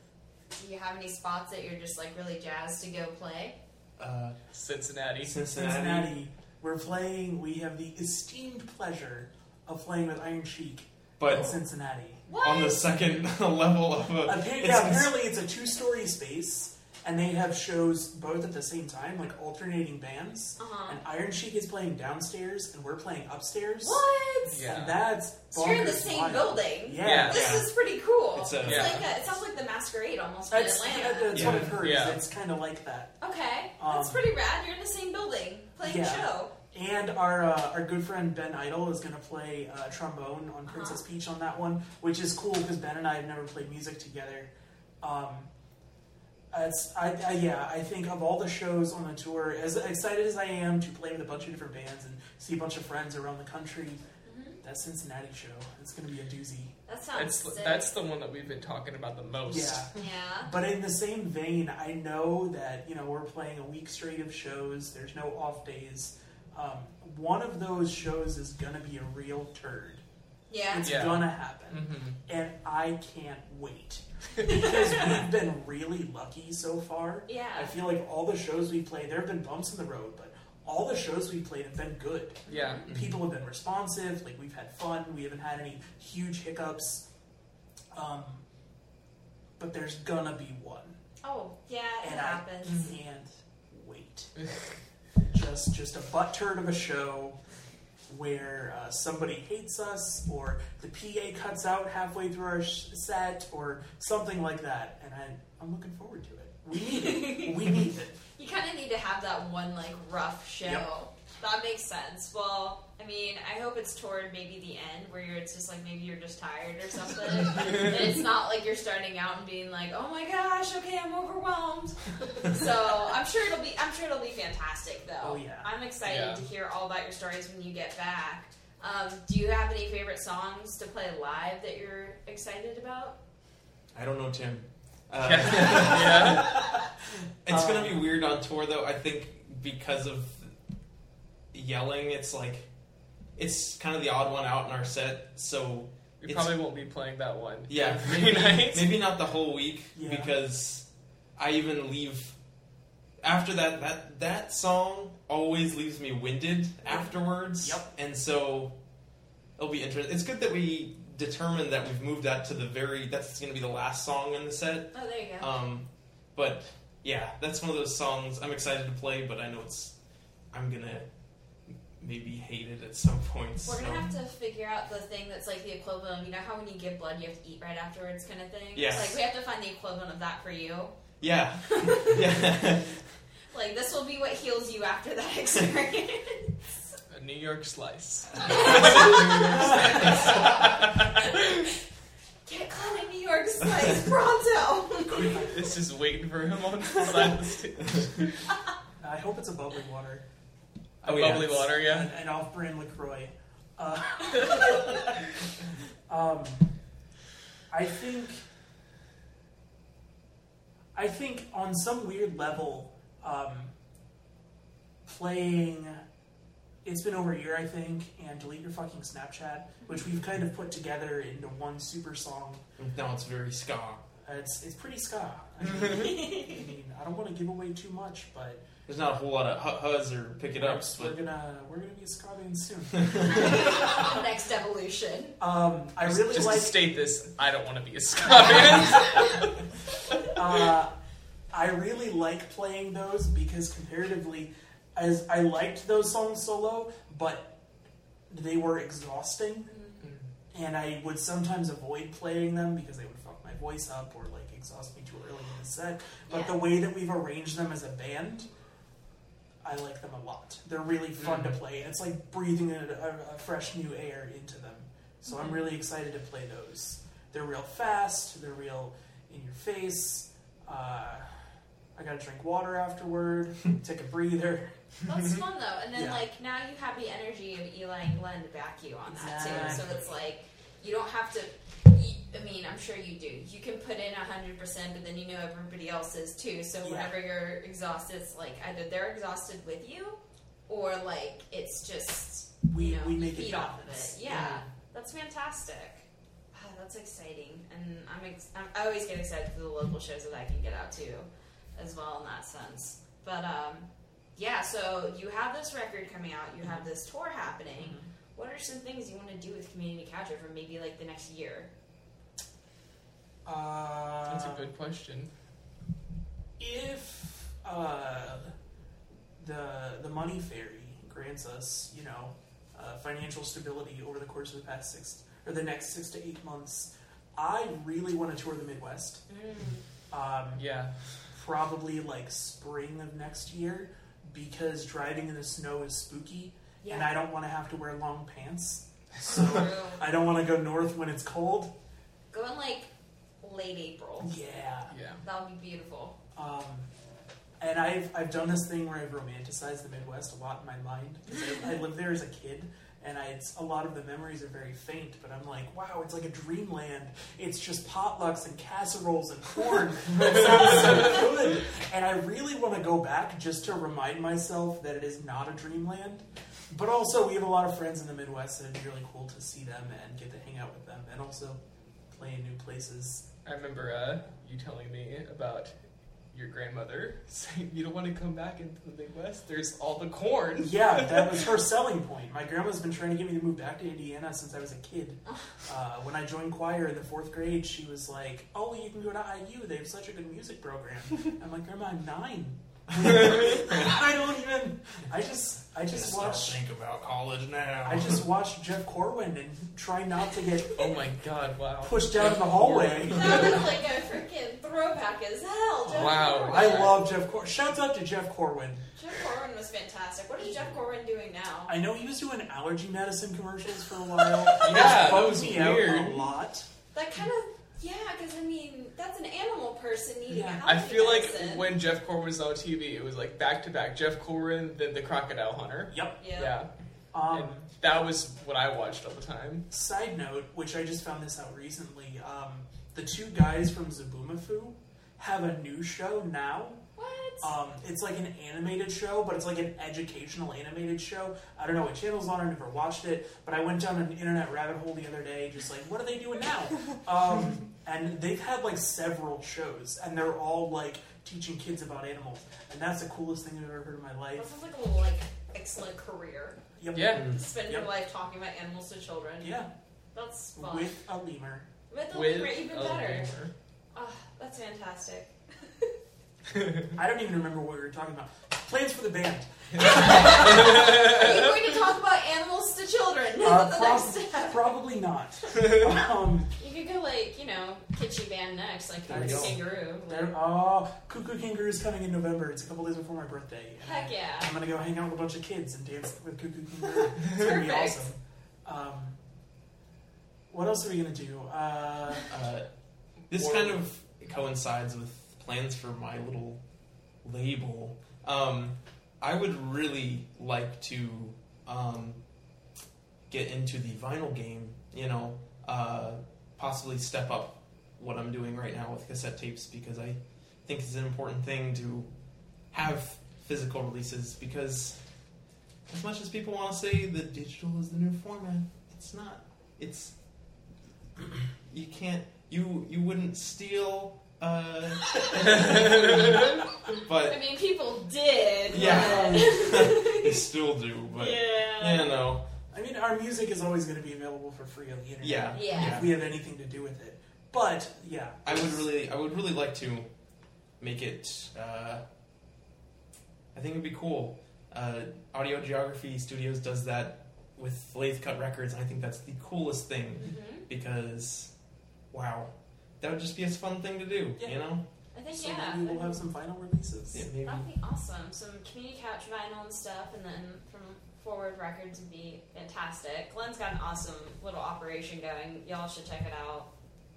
Do you have any spots that you're just like really jazzed to go play? Uh, Cincinnati. Cincinnati. Cincinnati. We're playing. We have the esteemed pleasure of playing with Iron Chic in But Cincinnati. What? on the second (laughs) level of a. Apparently, it's- yeah, apparently it's a two-story space, and they have shows both at the same time, like alternating bands. Uh-huh. And Iron Chic is playing downstairs, and we're playing upstairs. What? Yeah. And that's So you're in the same wild. building. Yeah. Yeah. This Yeah. is pretty cool. It's a- It's Yeah. like a, it sounds like the masquerade almost That's, in yeah, Atlanta. that's Yeah. what I've heard. is Yeah. It's kind of like that. Okay, Um, that's pretty rad. You're in the same building playing Yeah. a show. And our uh, our good friend Ben Idol is going to play uh, trombone on Princess Uh-huh. Peach on that one, which is cool because Ben and I have never played music together. Um, it's, I, I, yeah, I think of all the shows on the tour, as excited as I am to play with a bunch of different bands and see a bunch of friends around the country, that Cincinnati show, it's going to be a doozy. That sounds That's sick. that's the one that we've been talking about the most. Yeah. yeah. But in the same vein, I know that you know we're playing a week straight of shows. There's no off days. Um, one of those shows is gonna be a real turd. Yeah. It's Yeah. gonna happen, hmm and I can't wait because we've been really lucky so far. Yeah. I feel like all the shows we play, there have been bumps in the road, but all the shows we've played have been good. Yeah. People have been responsive. Like we've had fun. We haven't had any huge hiccups. Um, but there's gonna be one. Oh, yeah, it and happens. I can't wait. (laughs) just just a butt turd of a show where uh, somebody hates us, or the PA cuts out halfway through our sh- set, or something like that. And I, I'm looking forward to it. We need it. (laughs) we need it. You kind of need to have that one like rough show. Yep. That makes sense. Well, I mean, I hope it's toward maybe the end where you're, it's just like maybe you're just tired or something. (laughs) and it's not like you're starting out and being like, "Oh my gosh, okay, I'm overwhelmed." so I'm sure it'll be I'm sure it'll be fantastic though. Oh, yeah. I'm excited Yeah. to hear all about your stories when you get back. Um, do you have any favorite songs to play live that you're excited about? I don't know, Tim. Uh, (laughs) yeah. It's Uh, gonna be weird on tour, though. I think because of yelling, it's like it's kind of the odd one out in our set. So We probably won't be playing that one. yeah, every (laughs) maybe, night. maybe not the whole week Yeah. because I even leave after that. That that song always leaves me winded afterwards. Yep. And so it'll be interesting. It's good that we determined that we've moved that to the very. That's going to be the last song in the set. Oh, there you go. Um, but yeah, that's one of those songs I'm excited to play, but I know it's I'm gonna maybe hate it at some points. We're so. gonna have to figure out the thing that's like the equivalent of you know how when you give blood you have to eat right afterwards kind of thing. Yes. Like we have to find the equivalent of that for you. Yeah, (laughs) (laughs) yeah. Like this will be what heals you after that (laughs) experience. A New York slice. (laughs) Get Chloe New York slice pronto. (laughs) This is waiting for him on the side of the stage. I hope it's a bubbly water. A Oh, yeah. bubbly water, yeah. An, an off-brand Lacroix. (laughs) Uh, um, I think. I think on some weird level, um, playing. It's been over a year, I think, and delete your fucking Snapchat, which we've kind of put together into one super song. now it's very ska. Uh, It's it's pretty ska. I (laughs) mean, I, mean, I don't want to give away too much, but There's not a whole lot of hu- huzz or pick it ups, we're but gonna we're gonna be a ska band soon. (laughs) Next evolution. Um, I Just, really just like. to state this, I don't want to be a ska band. (laughs) uh, I really like playing those because comparatively, as I liked those songs solo, but they were exhausting, and I would sometimes avoid playing them because they would fuck my voice up or like exhaust me too early in the set. But Yeah. the way that we've arranged them as a band. I like them a lot. They're really fun to play, and it's like breathing a, a, fresh new air into them. So I'm Mhm. really excited to play those. They're real fast. They're real in your face. Uh, I gotta drink water afterward. (laughs) take a breather. That's fun though. And then Yeah. like now you have the energy of Eli and Glenn to back you on that too. So it's like you don't have to. I mean, I'm sure you do. You can put in hundred percent, but then you know everybody else is too. So Yeah. whenever you're exhausted, it's like either they're exhausted with you, or like it's just We you know, we you make it feed off of it. Yeah, that's fantastic. Ah, that's exciting, and I'm, ex- I'm I always get excited for the local shows that I can get out to, as well in that sense. But um, yeah, so you have this record coming out, you have this tour happening. What are some things you want to do with Community Coucher for maybe like the next year? Uh, That's a good question. if uh, the the money fairy grants us, you know, uh, financial stability over the course of the past six or the next six to eight months, I really want to tour the Midwest. Um, Yeah. Probably like spring of next year because driving in the snow is spooky, and I don't want to have to wear long pants. (laughs) So True. I don't want to go north when it's cold. Go in like late April. Yeah. Yeah. That would be beautiful. Um, and I've I've done this thing where I've romanticized the Midwest a lot in my mind. 'Cause I, I lived there as a kid, and I it's, a lot of the memories are very faint. But I'm like, wow, it's like a dreamland. It's just potlucks and casseroles and corn. (laughs) it sounds so good. And I really want to go back just to remind myself that it is not a dreamland. But also, we have a lot of friends in the Midwest, and it'd really cool to see them and get to hang out with them, and also play in new places. I remember uh, you telling me about your grandmother (laughs) saying you don't want to come back into the Midwest. There's all the corn. (laughs) Yeah, that was her (laughs) selling point. My grandma's been trying to get me to move back to Indiana since I was a kid. Uh, when I joined choir in the fourth grade, she was like, "Oh, you can go to IU. They have such a good music program." I'm like, "Grandma, I'm nine. (laughs) I don't even. I just, I just Start watch. think about college now. I just watch Jeff Corwin and try not to get Oh my god! Wow. pushed down in the hallway. That was like a freaking throwback as hell. Jeff Wow. Corwin. I love Jeff Corwin. Shouts out to Jeff Corwin. Jeff Corwin was fantastic. What is Jeff Corwin doing now? I know he was doing allergy medicine commercials for a while. (laughs) Yeah, Which that was me out weird. a lot. That kind of yeah, because I mean that's an animal person needing Yeah. a I allergy feel like medicine. when Jeff Corwin was on TV, it was like back to back Jeff Corwin, then the Crocodile Hunter. Yep. yeah. Yeah, Um, and that was what I watched all the time. Side note, which I just found this out recently, um, the two guys from Zoboomafoo have a new show now. What? Um, it's like an animated show, but it's like an educational animated show. I don't know what channel's on. I never watched it, but I went down an internet rabbit hole the other day, just like, what are they doing now? (laughs) Um, and they've had like several shows, and they're all like teaching kids about animals, and that's the coolest thing I've ever heard in my life. This is like a little like excellent career. Yep. Yeah, Spend Yep. your life talking about animals to children. Yeah, That's fun. with a lemur. With a with lemur, even a better. lemur. Oh, that's fantastic. (laughs) I don't even remember what we were talking about. Plans for the band. (laughs) Are you going to talk about animals to children? Uh, (laughs) the prob- next step? probably not. um, You could go like, you know, kitschy band next, like There we Cuckoo. Kangaroo. there, oh, Koo Koo Kanga Roo is coming in November. It's a couple days before my birthday. and Heck yeah. I'm gonna go hang out with a bunch of kids and dance with Cuckoo Kangaroo. It's gonna be Perfect. awesome. Um, what else are we gonna do? Uh, Uh, this kind of coincides with plans for my little label. Um, I would really like to um, get into the vinyl game. You know, uh, possibly step up what I'm doing right now with cassette tapes because I think it's an important thing to have physical releases because as much as people want to say that digital is the new format, it's not. It's (clears throat) you can't you you wouldn't steal uh (laughs) but I mean, people did. Yeah. (laughs) they (laughs) still do but yeah. you know I mean, our music is always gonna be available for free on the internet. yeah Yeah. If we have anything to do with it, but yeah, I would really I would really like to make it uh I think it would be cool uh, Audio Geography Studios does that with Lathe Cut Records and I think that's the coolest thing Mhm. because wow that would just be a fun thing to do Yeah. you know I think, so yeah. maybe we'll have some final releases. yeah, maybe That'd be awesome. Some community couch vinyl and stuff, and then from Forward Records would be fantastic. Glenn's got an awesome little operation going. Y'all should check it out.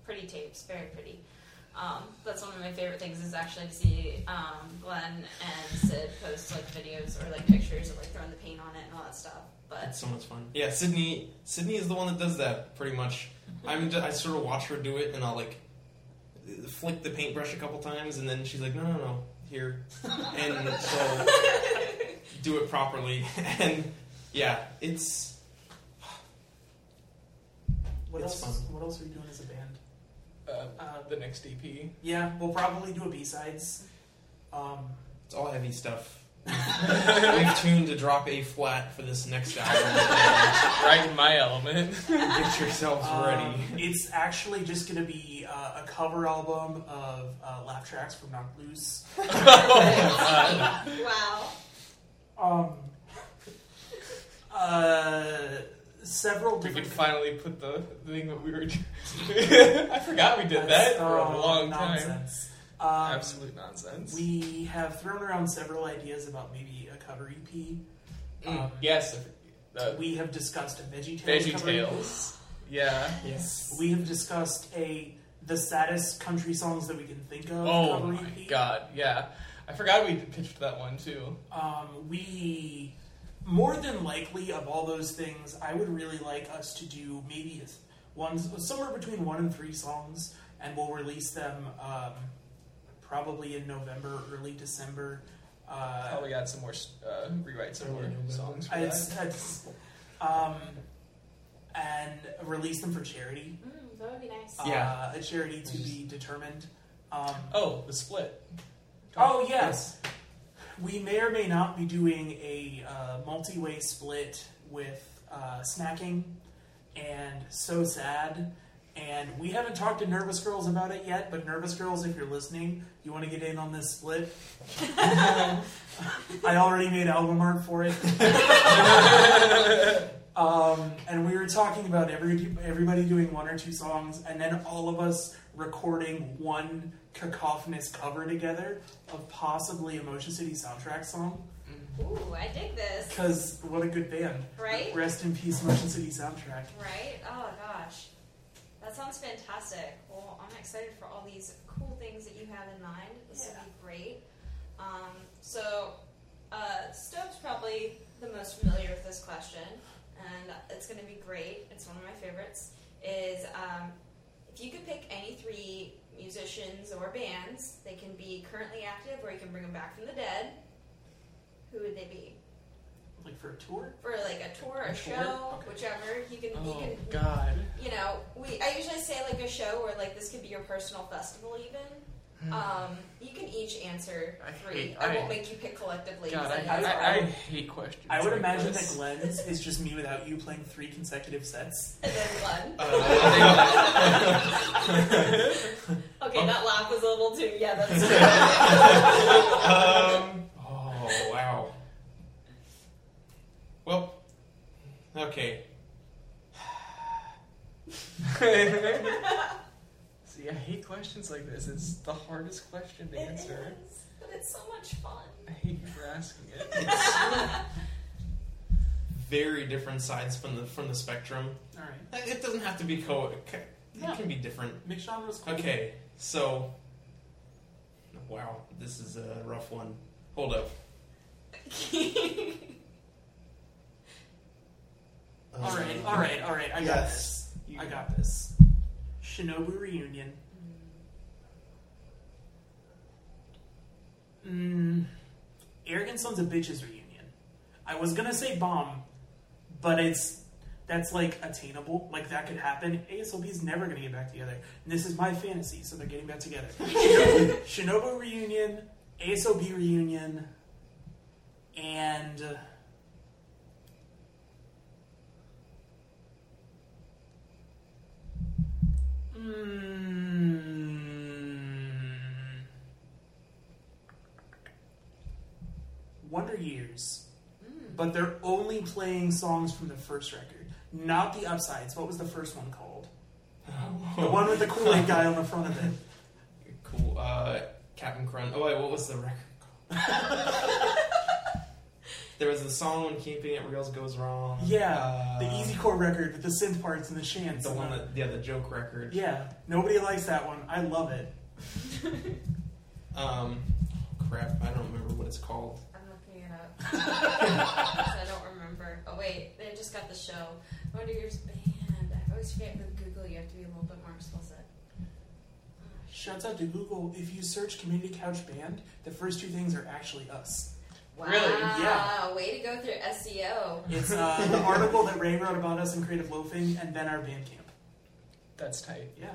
Pretty tapes, very pretty. Um, that's one of my favorite things is actually to see um, Glenn and Sid post like videos or like pictures of like throwing the paint on it and all that stuff. But It's so much fun. Yeah, Sydney. Sydney is the one that does that pretty much. I'm. I sort of watch her do it, and I'll like flick the paintbrush a couple times, and then she's like, "No, no, no, here," (laughs) and so do it properly. (laughs) And yeah, it's What It's else? fun. What else are we doing as a band? Uh, Uh, the next EP. yeah, we'll probably do a B sides. Um, it's all heavy stuff. We've tuned to drop A flat for this next album. right in my element. Get yourselves um, ready. it's actually just going to be uh, a cover album of uh, laugh tracks from Knocked Loose. (laughs) (laughs) wow. Um, uh, several we could finally put the thing that we were. (laughs) I forgot we did that That's, for a uh, long time. Nonsense. Um, Absolute nonsense. We have thrown around several ideas about maybe a cover EP. Mm, Um, yes, the We have discussed a Veggie Tales Veggie cover EP. Tales. Yeah. Yes. We have discussed a the saddest country songs that we can think of. Oh cover my EP. god. Yeah. I forgot we pitched that one too. Um, we more than likely of all those things, I would really like us to do maybe one somewhere between one and three songs, and we'll release them um, probably in November, early December. Uh, Probably add some more, uh, rewrite some more November. songs for it's, that. it's, um, and release them for charity. Mm, that would be nice. Yeah. Uh, a charity to be determined. Um, Oh, the split. Oh yes, we may or may not be doing a uh, multi-way split with uh, snacking and so sad. And we haven't talked to Nervous Girls about it yet, but Nervous Girls, if you're listening, you want to get in on this split. (laughs) I already made album art for it. (laughs) um, and we were talking about every everybody doing one or two songs, and then all of us recording one cacophonous cover together of possibly a Motion City soundtrack song. Ooh, I dig this. Because what a good band! Right? Rest in peace, Motion City soundtrack. Right? Oh gosh. That sounds fantastic. Well, I'm excited for all these cool things that you have in mind. This Yeah. will be great. Um, so, uh, Stove's probably the most familiar with this question, and it's going to be great. It's one of my favorites. Is um, if you could pick any three musicians or bands, they can be currently active or you can bring them back from the dead. Who would they be? Like for a tour? For like a tour, a, A show, tour? Okay. whichever. You can. you Oh can God. you know, we I usually say like a show or like this could be your personal festival even. Um, you can each answer I three. hate- I, I- won't make you pick collectively. God, 'cause I, know I, I, hate questions. I would like imagine this. that Glenn's is just mewithoutYou playing three consecutive sets. (laughs) and then one. Uh, (laughs) okay, that laugh was a little too. Yeah, that's. (laughs) um, oh wow. Okay. (laughs) See, I hate questions like this. It's the hardest question to It answer. is, but it's so much fun. I hate you for asking it. (laughs) It's- Very different sides from the from the spectrum. All right. It doesn't have to be co. It ca- it can be different. Mixed genres. cool. Okay, so. Wow, this is a rough one. Hold up. (laughs) All right. Um, All right. All right. I got this. You- I got this. Shinobu reunion. Mm, Arrogant Sons of Bitches reunion. I was gonna say bomb, but it's that's like attainable. Like that could happen. ASOB's never gonna get back together. And this is my fantasy, so they're getting back together. Shinobu, (laughs) Shinobu reunion, ASOB reunion, and Mm. Wonder Years. But they're only playing songs from the first record, not the upsides. What was the first one called? (laughs) The one with the Kool Aid guy on the front of it. (laughs) Cool. Uh, Captain Crunch. Oh wait, what was the record called? (laughs) there was a song when Keeping It Real goes wrong. Yeah, the Uh, Easy Core record with the synth parts and the chants. The one that yeah, the joke record. Yeah, nobody likes that one. I love it. (laughs) Um, crap, I don't remember what it's called. I'm looking it up. (laughs) I don't remember. Oh wait, they just got the show. Wonder Years band. I always forget with Google. You have to be a little bit more explicit. Shouts out to Google. If you search Community Couch Band, the first two things are actually us. Wow. Really? Yeah. Way to go through SEO. It's uh, (laughs) the article that Ray wrote about us in Creative Loafing, and then our Bandcamp. That's tight. Yeah,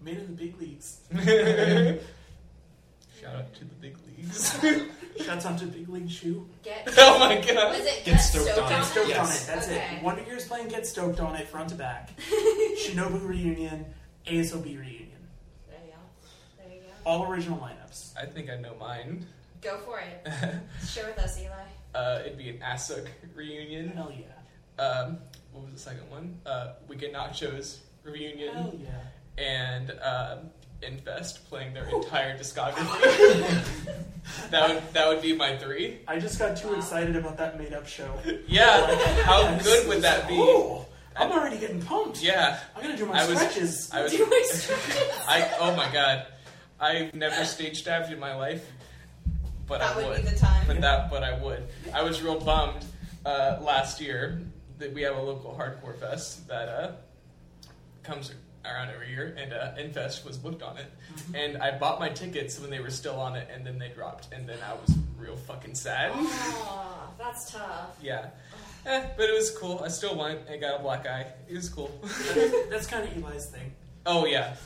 made in the big leagues. (laughs) Shout out to the big leagues. (laughs) Shouts out to Big League Shoe. Get. oh my god. Was it Get Get, Stoked Stoked, on on, It. Get stoked Yes. on it. That's Okay. it. Wonder Years playing Get Stoked on it front to back. Shinobu reunion, ASOB reunion. There you go. There you go. All original lineups. I think I know mine. Go for it. (laughs) Share with us, Eli. Uh, it'd be an ASUC reunion. Hell yeah. Um, what was the second one? Uh, Weekend Nachos reunion. Hell yeah. and um, Infest playing their (laughs) entire discography. (laughs) that would that would be my three. I just got too Wow. excited about that made up show. Yeah, how I'm good would that be? I'm already getting pumped. Yeah, I'm gonna do my I was- stretches. I was. Do my stretches. I oh my god, I've never stage dived in my life, but that I would would. be the time. But that, but I would. I was real bummed uh, last year that we have a local hardcore fest that uh, comes around every year, and uh, Infest was booked on it. And I bought my tickets when they were still on it, and then they dropped, and then I was real fucking sad. Oh, that's tough. Yeah, eh, but it was cool. I still went. I got a black eye. It was cool. (laughs) That's kind of Eli's thing. Oh yeah.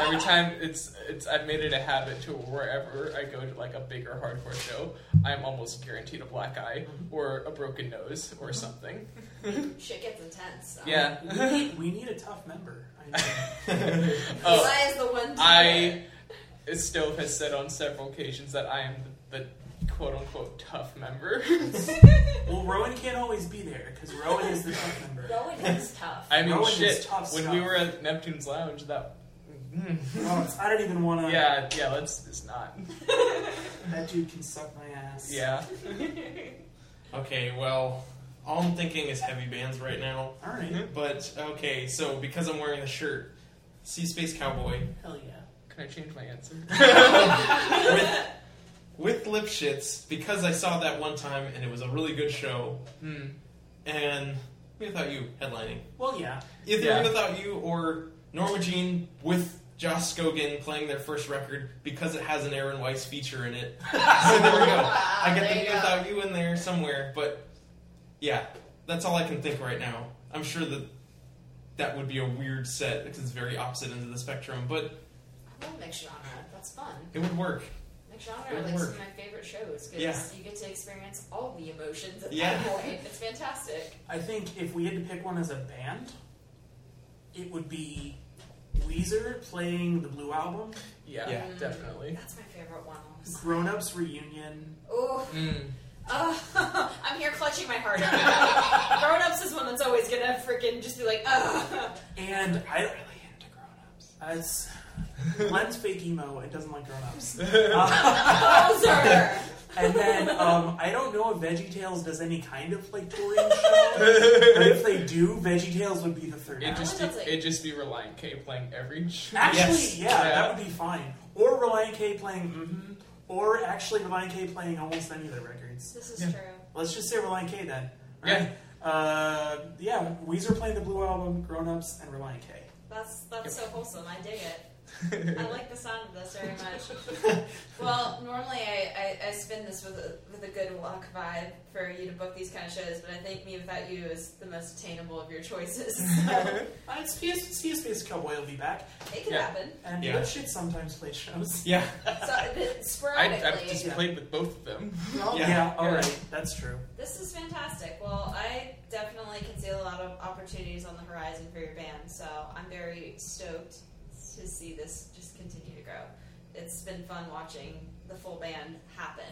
Every time it's it's I've made it a habit to wherever I go to like a bigger hardcore show, I'm almost guaranteed a black eye or a broken nose or something. Shit gets intense. So. Yeah. We need, we need a tough member. I know. (laughs) Oh, Eli is the one. To do I Stove has said on several occasions that I am the, the quote unquote tough member. (laughs) (laughs) well, Rowan can't always be there because Rowan is the (laughs) tough it. member. Rowan is tough. I mean, Rowan is tough When stuff. we were at Neptune's Lounge, that. (laughs) Mm. Oh, I don't even want to. Yeah, yeah. Let's just not. (laughs) That dude can suck my ass. Yeah. Okay, well, all I'm thinking is heavy bands right now. All right. But okay, so because I'm wearing the shirt, Sea Space Cowboy Hell yeah. Can I change my answer? with with Lipschitz because I saw that one time and it was a really good show. Hmm. And without you headlining, Well, yeah. either Yeah. without you or Norma Jean with Josh Scogin playing their first record because it has an Aaron Weiss feature in it. (laughs) so there we go. I get There the you mewithoutYou in there somewhere, but yeah, that's all I can think right now. I'm sure that that would be a weird set because it's very opposite ends of the spectrum, but I love mixed genre. That's fun. it would work. Mixed genre are like some of my favorite shows because Yeah. you get to experience all the emotions at Yeah. that point. It's fantastic. I think if we had to pick one as a band, it would be Weezer playing the Blue Album, Yeah, Yeah. definitely. That's my favorite one. Grown Ups Reunion. Oh, Mm. uh, (laughs) I'm here clutching my heart. (laughs) Grown ups is one that's always gonna freaking just be like, ugh. And I Really into grown-ups. as (laughs) Glenn's fake emo and doesn't like Grown Ups. Bowser. (laughs) (laughs) And then um, I don't know if VeggieTales does any kind of like touring show, but if they do, VeggieTales would be the third. It act. just be, it. it just be Relient K playing every show. Actually, Yes. yeah, Yeah. that would be fine. Or Relient K playing, mm-hmm, or actually Relient K playing almost any of their records. This is Yeah. true. Let's just say Relient K then. Yeah. Uh, yeah, Weezer playing the Blue Album, Grown Ups, and Relient K. That's that's so wholesome. I dig it. (laughs) I like the sound of this very much. well, normally I, I, I spin this with a, with a good luck vibe for you to book these kind of shows, but I think mewithoutYou is the most attainable of your choices. So (laughs) Uh, it's PS, CS Space Cowboy will be back, it can Yeah. happen. and Yeah. Lipshit sometimes plays shows. (laughs) Yeah. So th- I, sporadically, I've just Yeah. played with both of them. Oh, Yeah. yeah, Yeah. alright, that's true. this is fantastic. Well, I definitely can see a lot of opportunities on the horizon for your band, so I'm very stoked to see this just continue to grow. It's been fun watching the full band happen.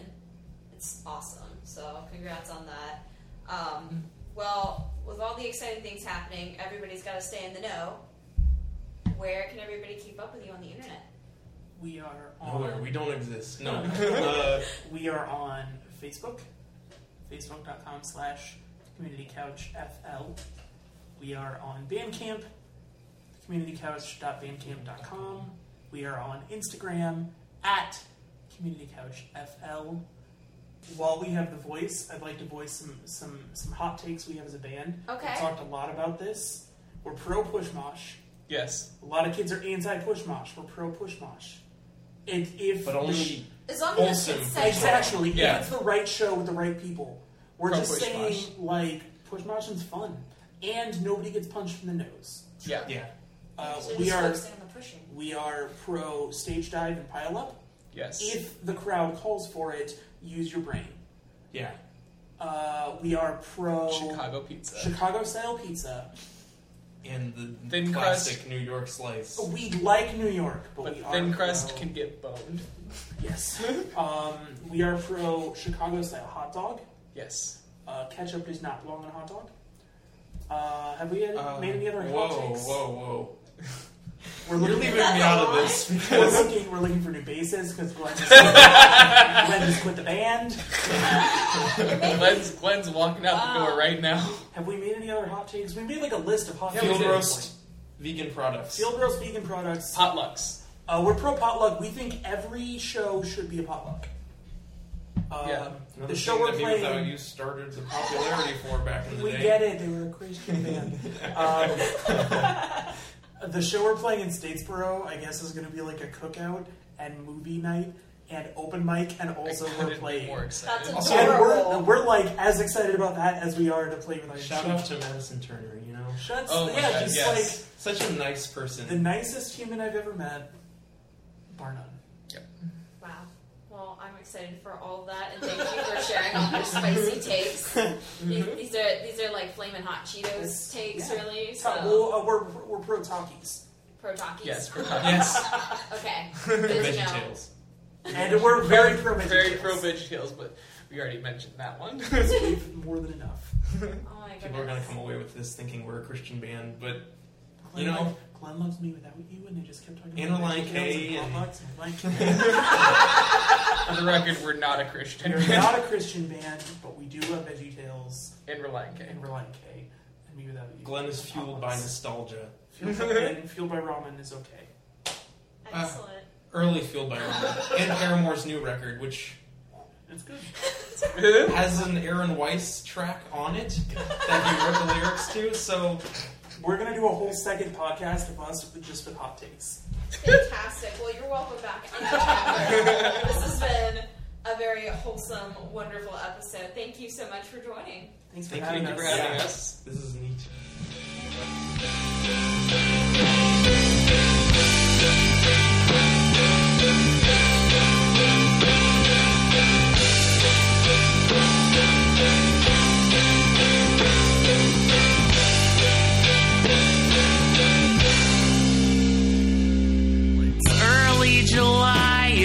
It's awesome. So congrats on that. Um, well, with all the exciting things happening, everybody's got to stay in the know. Where can everybody keep up with you on the internet? We are on. Nowhere. We don't exist. No. (laughs) uh, We are on Facebook, facebook.com slash communitycouchfl. We are on Bandcamp, communitycouch.bandcamp.com. We are on Instagram at communitycouchfl. While we have the voice, I'd like to voice some, some, some hot takes we have as a band. Okay. We've talked a lot about this. We're pro push mosh. Yes. A lot of kids are anti push mosh. We're pro push mosh. If, if but the only As long as Wholesome. it's consensual. Exactly. Yeah. If it's the right show with the right people. We're Pro just push saying, mosh. like, push is fun. And nobody gets punched in the nose. Yeah. yeah. Uh, So we are focusing on the pushing. we are pro stage dive and pile up. Yes. If the crowd calls for it, use your brain. Yeah. Uh, we are pro Chicago pizza. Chicago style pizza. And the Thin classic New York slice. We like New York, but, But we are thin crust pro- can get boned. Yes. um, we are pro Chicago style hot dog. Yes. Uh, ketchup does not belong on a hot dog. Uh, have we had, Uh, made any other whoa, hot takes? whoa, whoa. We're You're leaving me out of this we're because looking, we're looking for new basses because Glenn just, (laughs) Glenn just quit the band. (laughs) Glenn's, Glenn's walking out the Wow. door right now. Have we made any other hot takes? We made like a list of hot Yeah, takes. we field did. roast vegan products. Field roast vegan products. Potlucks. Uh, we're pro potluck. We think every show should be a potluck. Um, Yeah. Another the show thing we're that Me Without playing. You started the popularity for back in the day. We day. get it. They were a Christian band. (laughs) Um, the show we're playing in Statesboro, I guess, is going to be like a cookout and movie night and open mic, and also I we're couldn't be playing. more excited. That's Also, And we're, we're like as excited about that as we are to play with our Shout out to Madison Turner, you know? Shuts. Oh my yeah, God, just yes. Such a nice person. the nicest human I've ever met, bar none. Wow. Well, I'm excited for all of that, and thank you for sharing all your spicy (laughs) takes. (laughs) These, these are these are like flaming hot Cheetos takes, Yeah. really. So well, uh, we're we're pro talkies, pro talkies. Yes, for (laughs) yes, Okay. Good to. VeggieTales. and we're very pro very VeggieTales. pro VeggieTales, but we already mentioned that one. We've more than enough. Oh my People are gonna come away with this thinking we're a Christian band, but You know- like, Glenn loves me without you, and they just kept talking And about Relient VeggieTales K and and- potlucks and like, (laughs) for the record, we're not a Christian. we're not a Christian band, but we do love VeggieTales in Relient K. and Relient K, and me without you. Glenn is fueled by nostalgia. Fueled by, and fueled by ramen is okay. Excellent. Ah, early fueled by ramen. and Paramore's new record, which It's good. has an Aaron Weiss track on it that he wrote the lyrics to. So We're gonna do a whole second podcast of us with just with hot takes. Fantastic. Well, you're welcome back. this has been a very wholesome, wonderful episode. Thank you so much for joining. Thanks for Thank having you us. for having us. this is neat.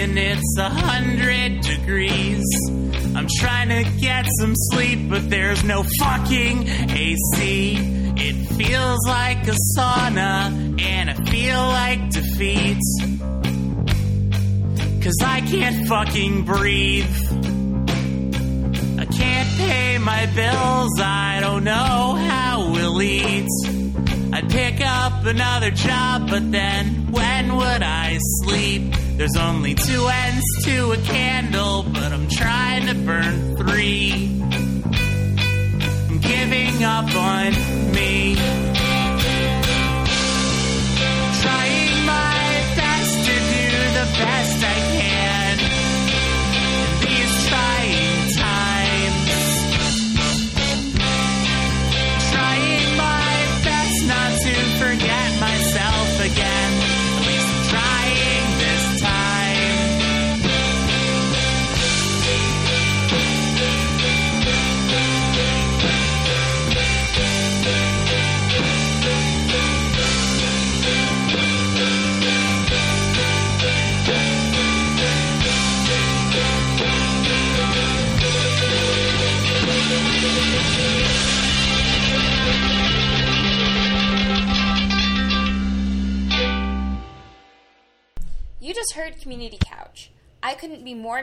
And it's a hundred degrees. I'm trying to get some sleep, but there's no fucking AC. It feels like a sauna, and I feel like defeat. Cause I can't fucking breathe. I can't pay my bills, I don't know how we'll eat. I'd pick up another job, but then when would I sleep? There's only two ends to a candle, but I'm trying to burn three. I'm giving up on me.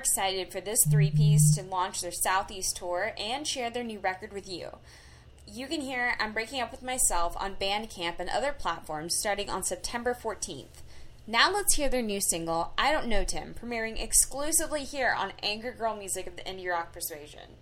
Excited for this three piece to launch their Southeast tour and share their new record with you. You can hear I'm Breaking Up with Myself on Bandcamp and other platforms starting on September 14th. Now let's hear their new single, I Don't Know Tim, premiering exclusively here on Angry Girl Music of the Indie Rock Persuasion.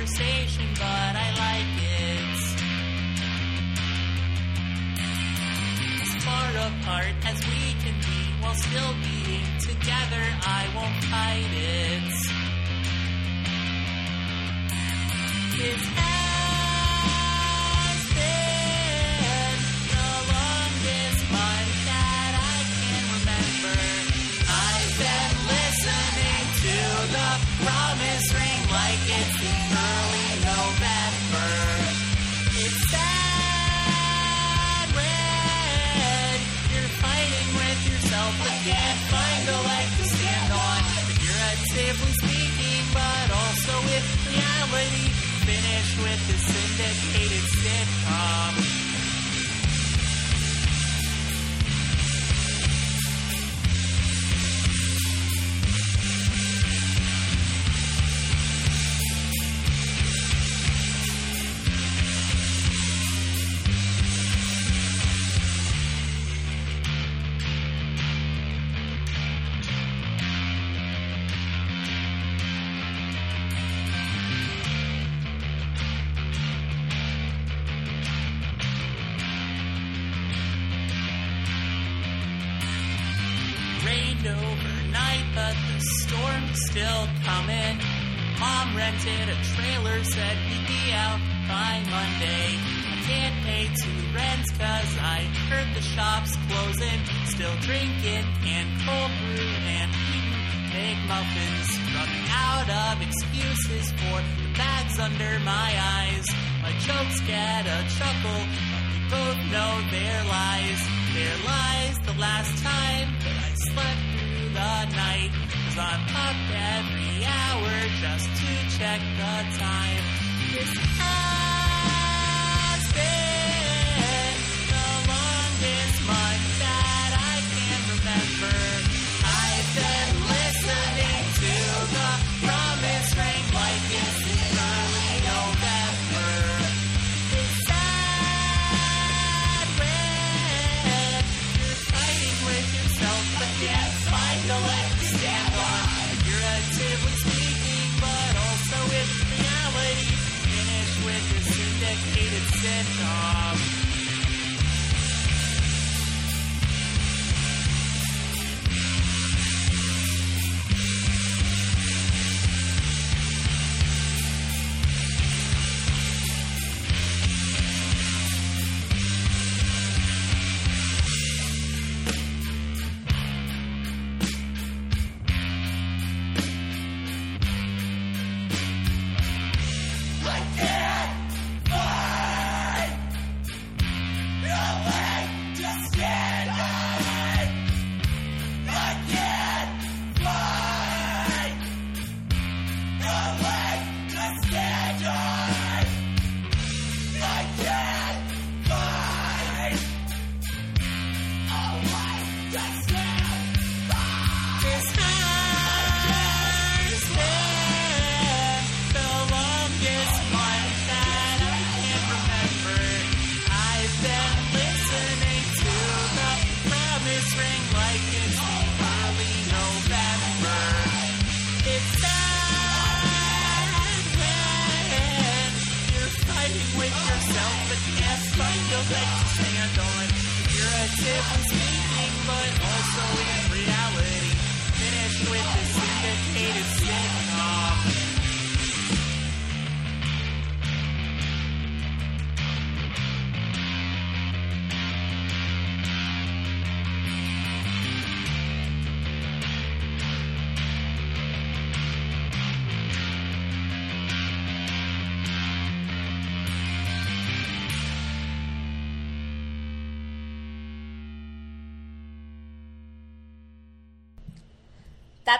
Conversation, but I like it. as far apart as we can be while still being together. I won't fight it. It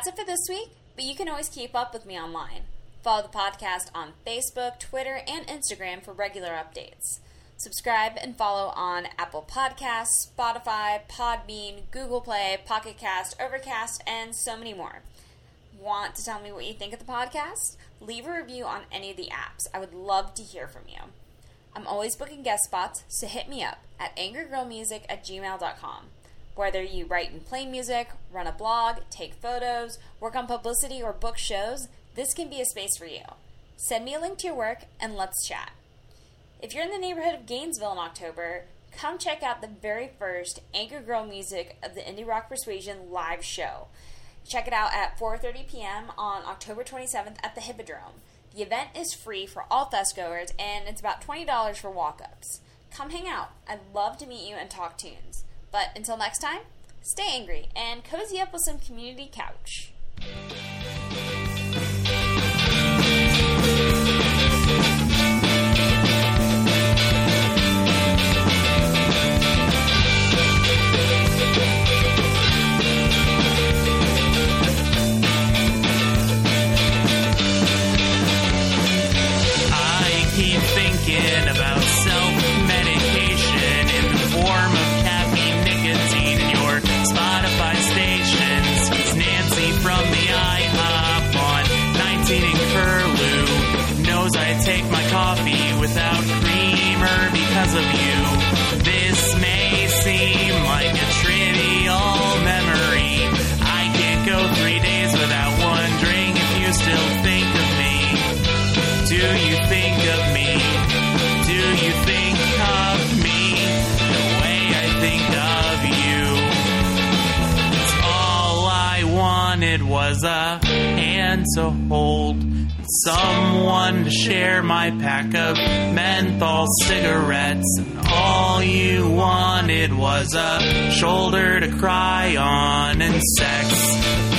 That's it for this week, but you can always keep up with me online. Follow the podcast on Facebook, Twitter, and Instagram for regular updates. Subscribe and follow on Apple Podcasts, Spotify, Podbean, Google Play, Pocket Cast, Overcast, and so many more. Want to tell me what you think of the podcast? Leave a review on any of the apps. I would love to hear from you. I'm always booking guest spots, so hit me up at angergirlmusic at gmail.com. Whether you write and play music, run a blog, take photos, work on publicity, or book shows, this can be a space for you. Send me a link to your work and let's chat. If you're in the neighborhood of Gainesville in October, come check out the very first Angry Girl Music of the Indie Rock Persuasion live show. Check it out at 4:30 p.m. on October 27th at the Hippodrome. The event is free for all fest goers and it's about $20 for walk-ups. Come hang out. I'd love to meet you and talk tunes. But until next time, stay angry and cozy up with some community couch. hand to hold, someone to share my pack of menthol cigarettes. And all you wanted was a shoulder to cry on and sex.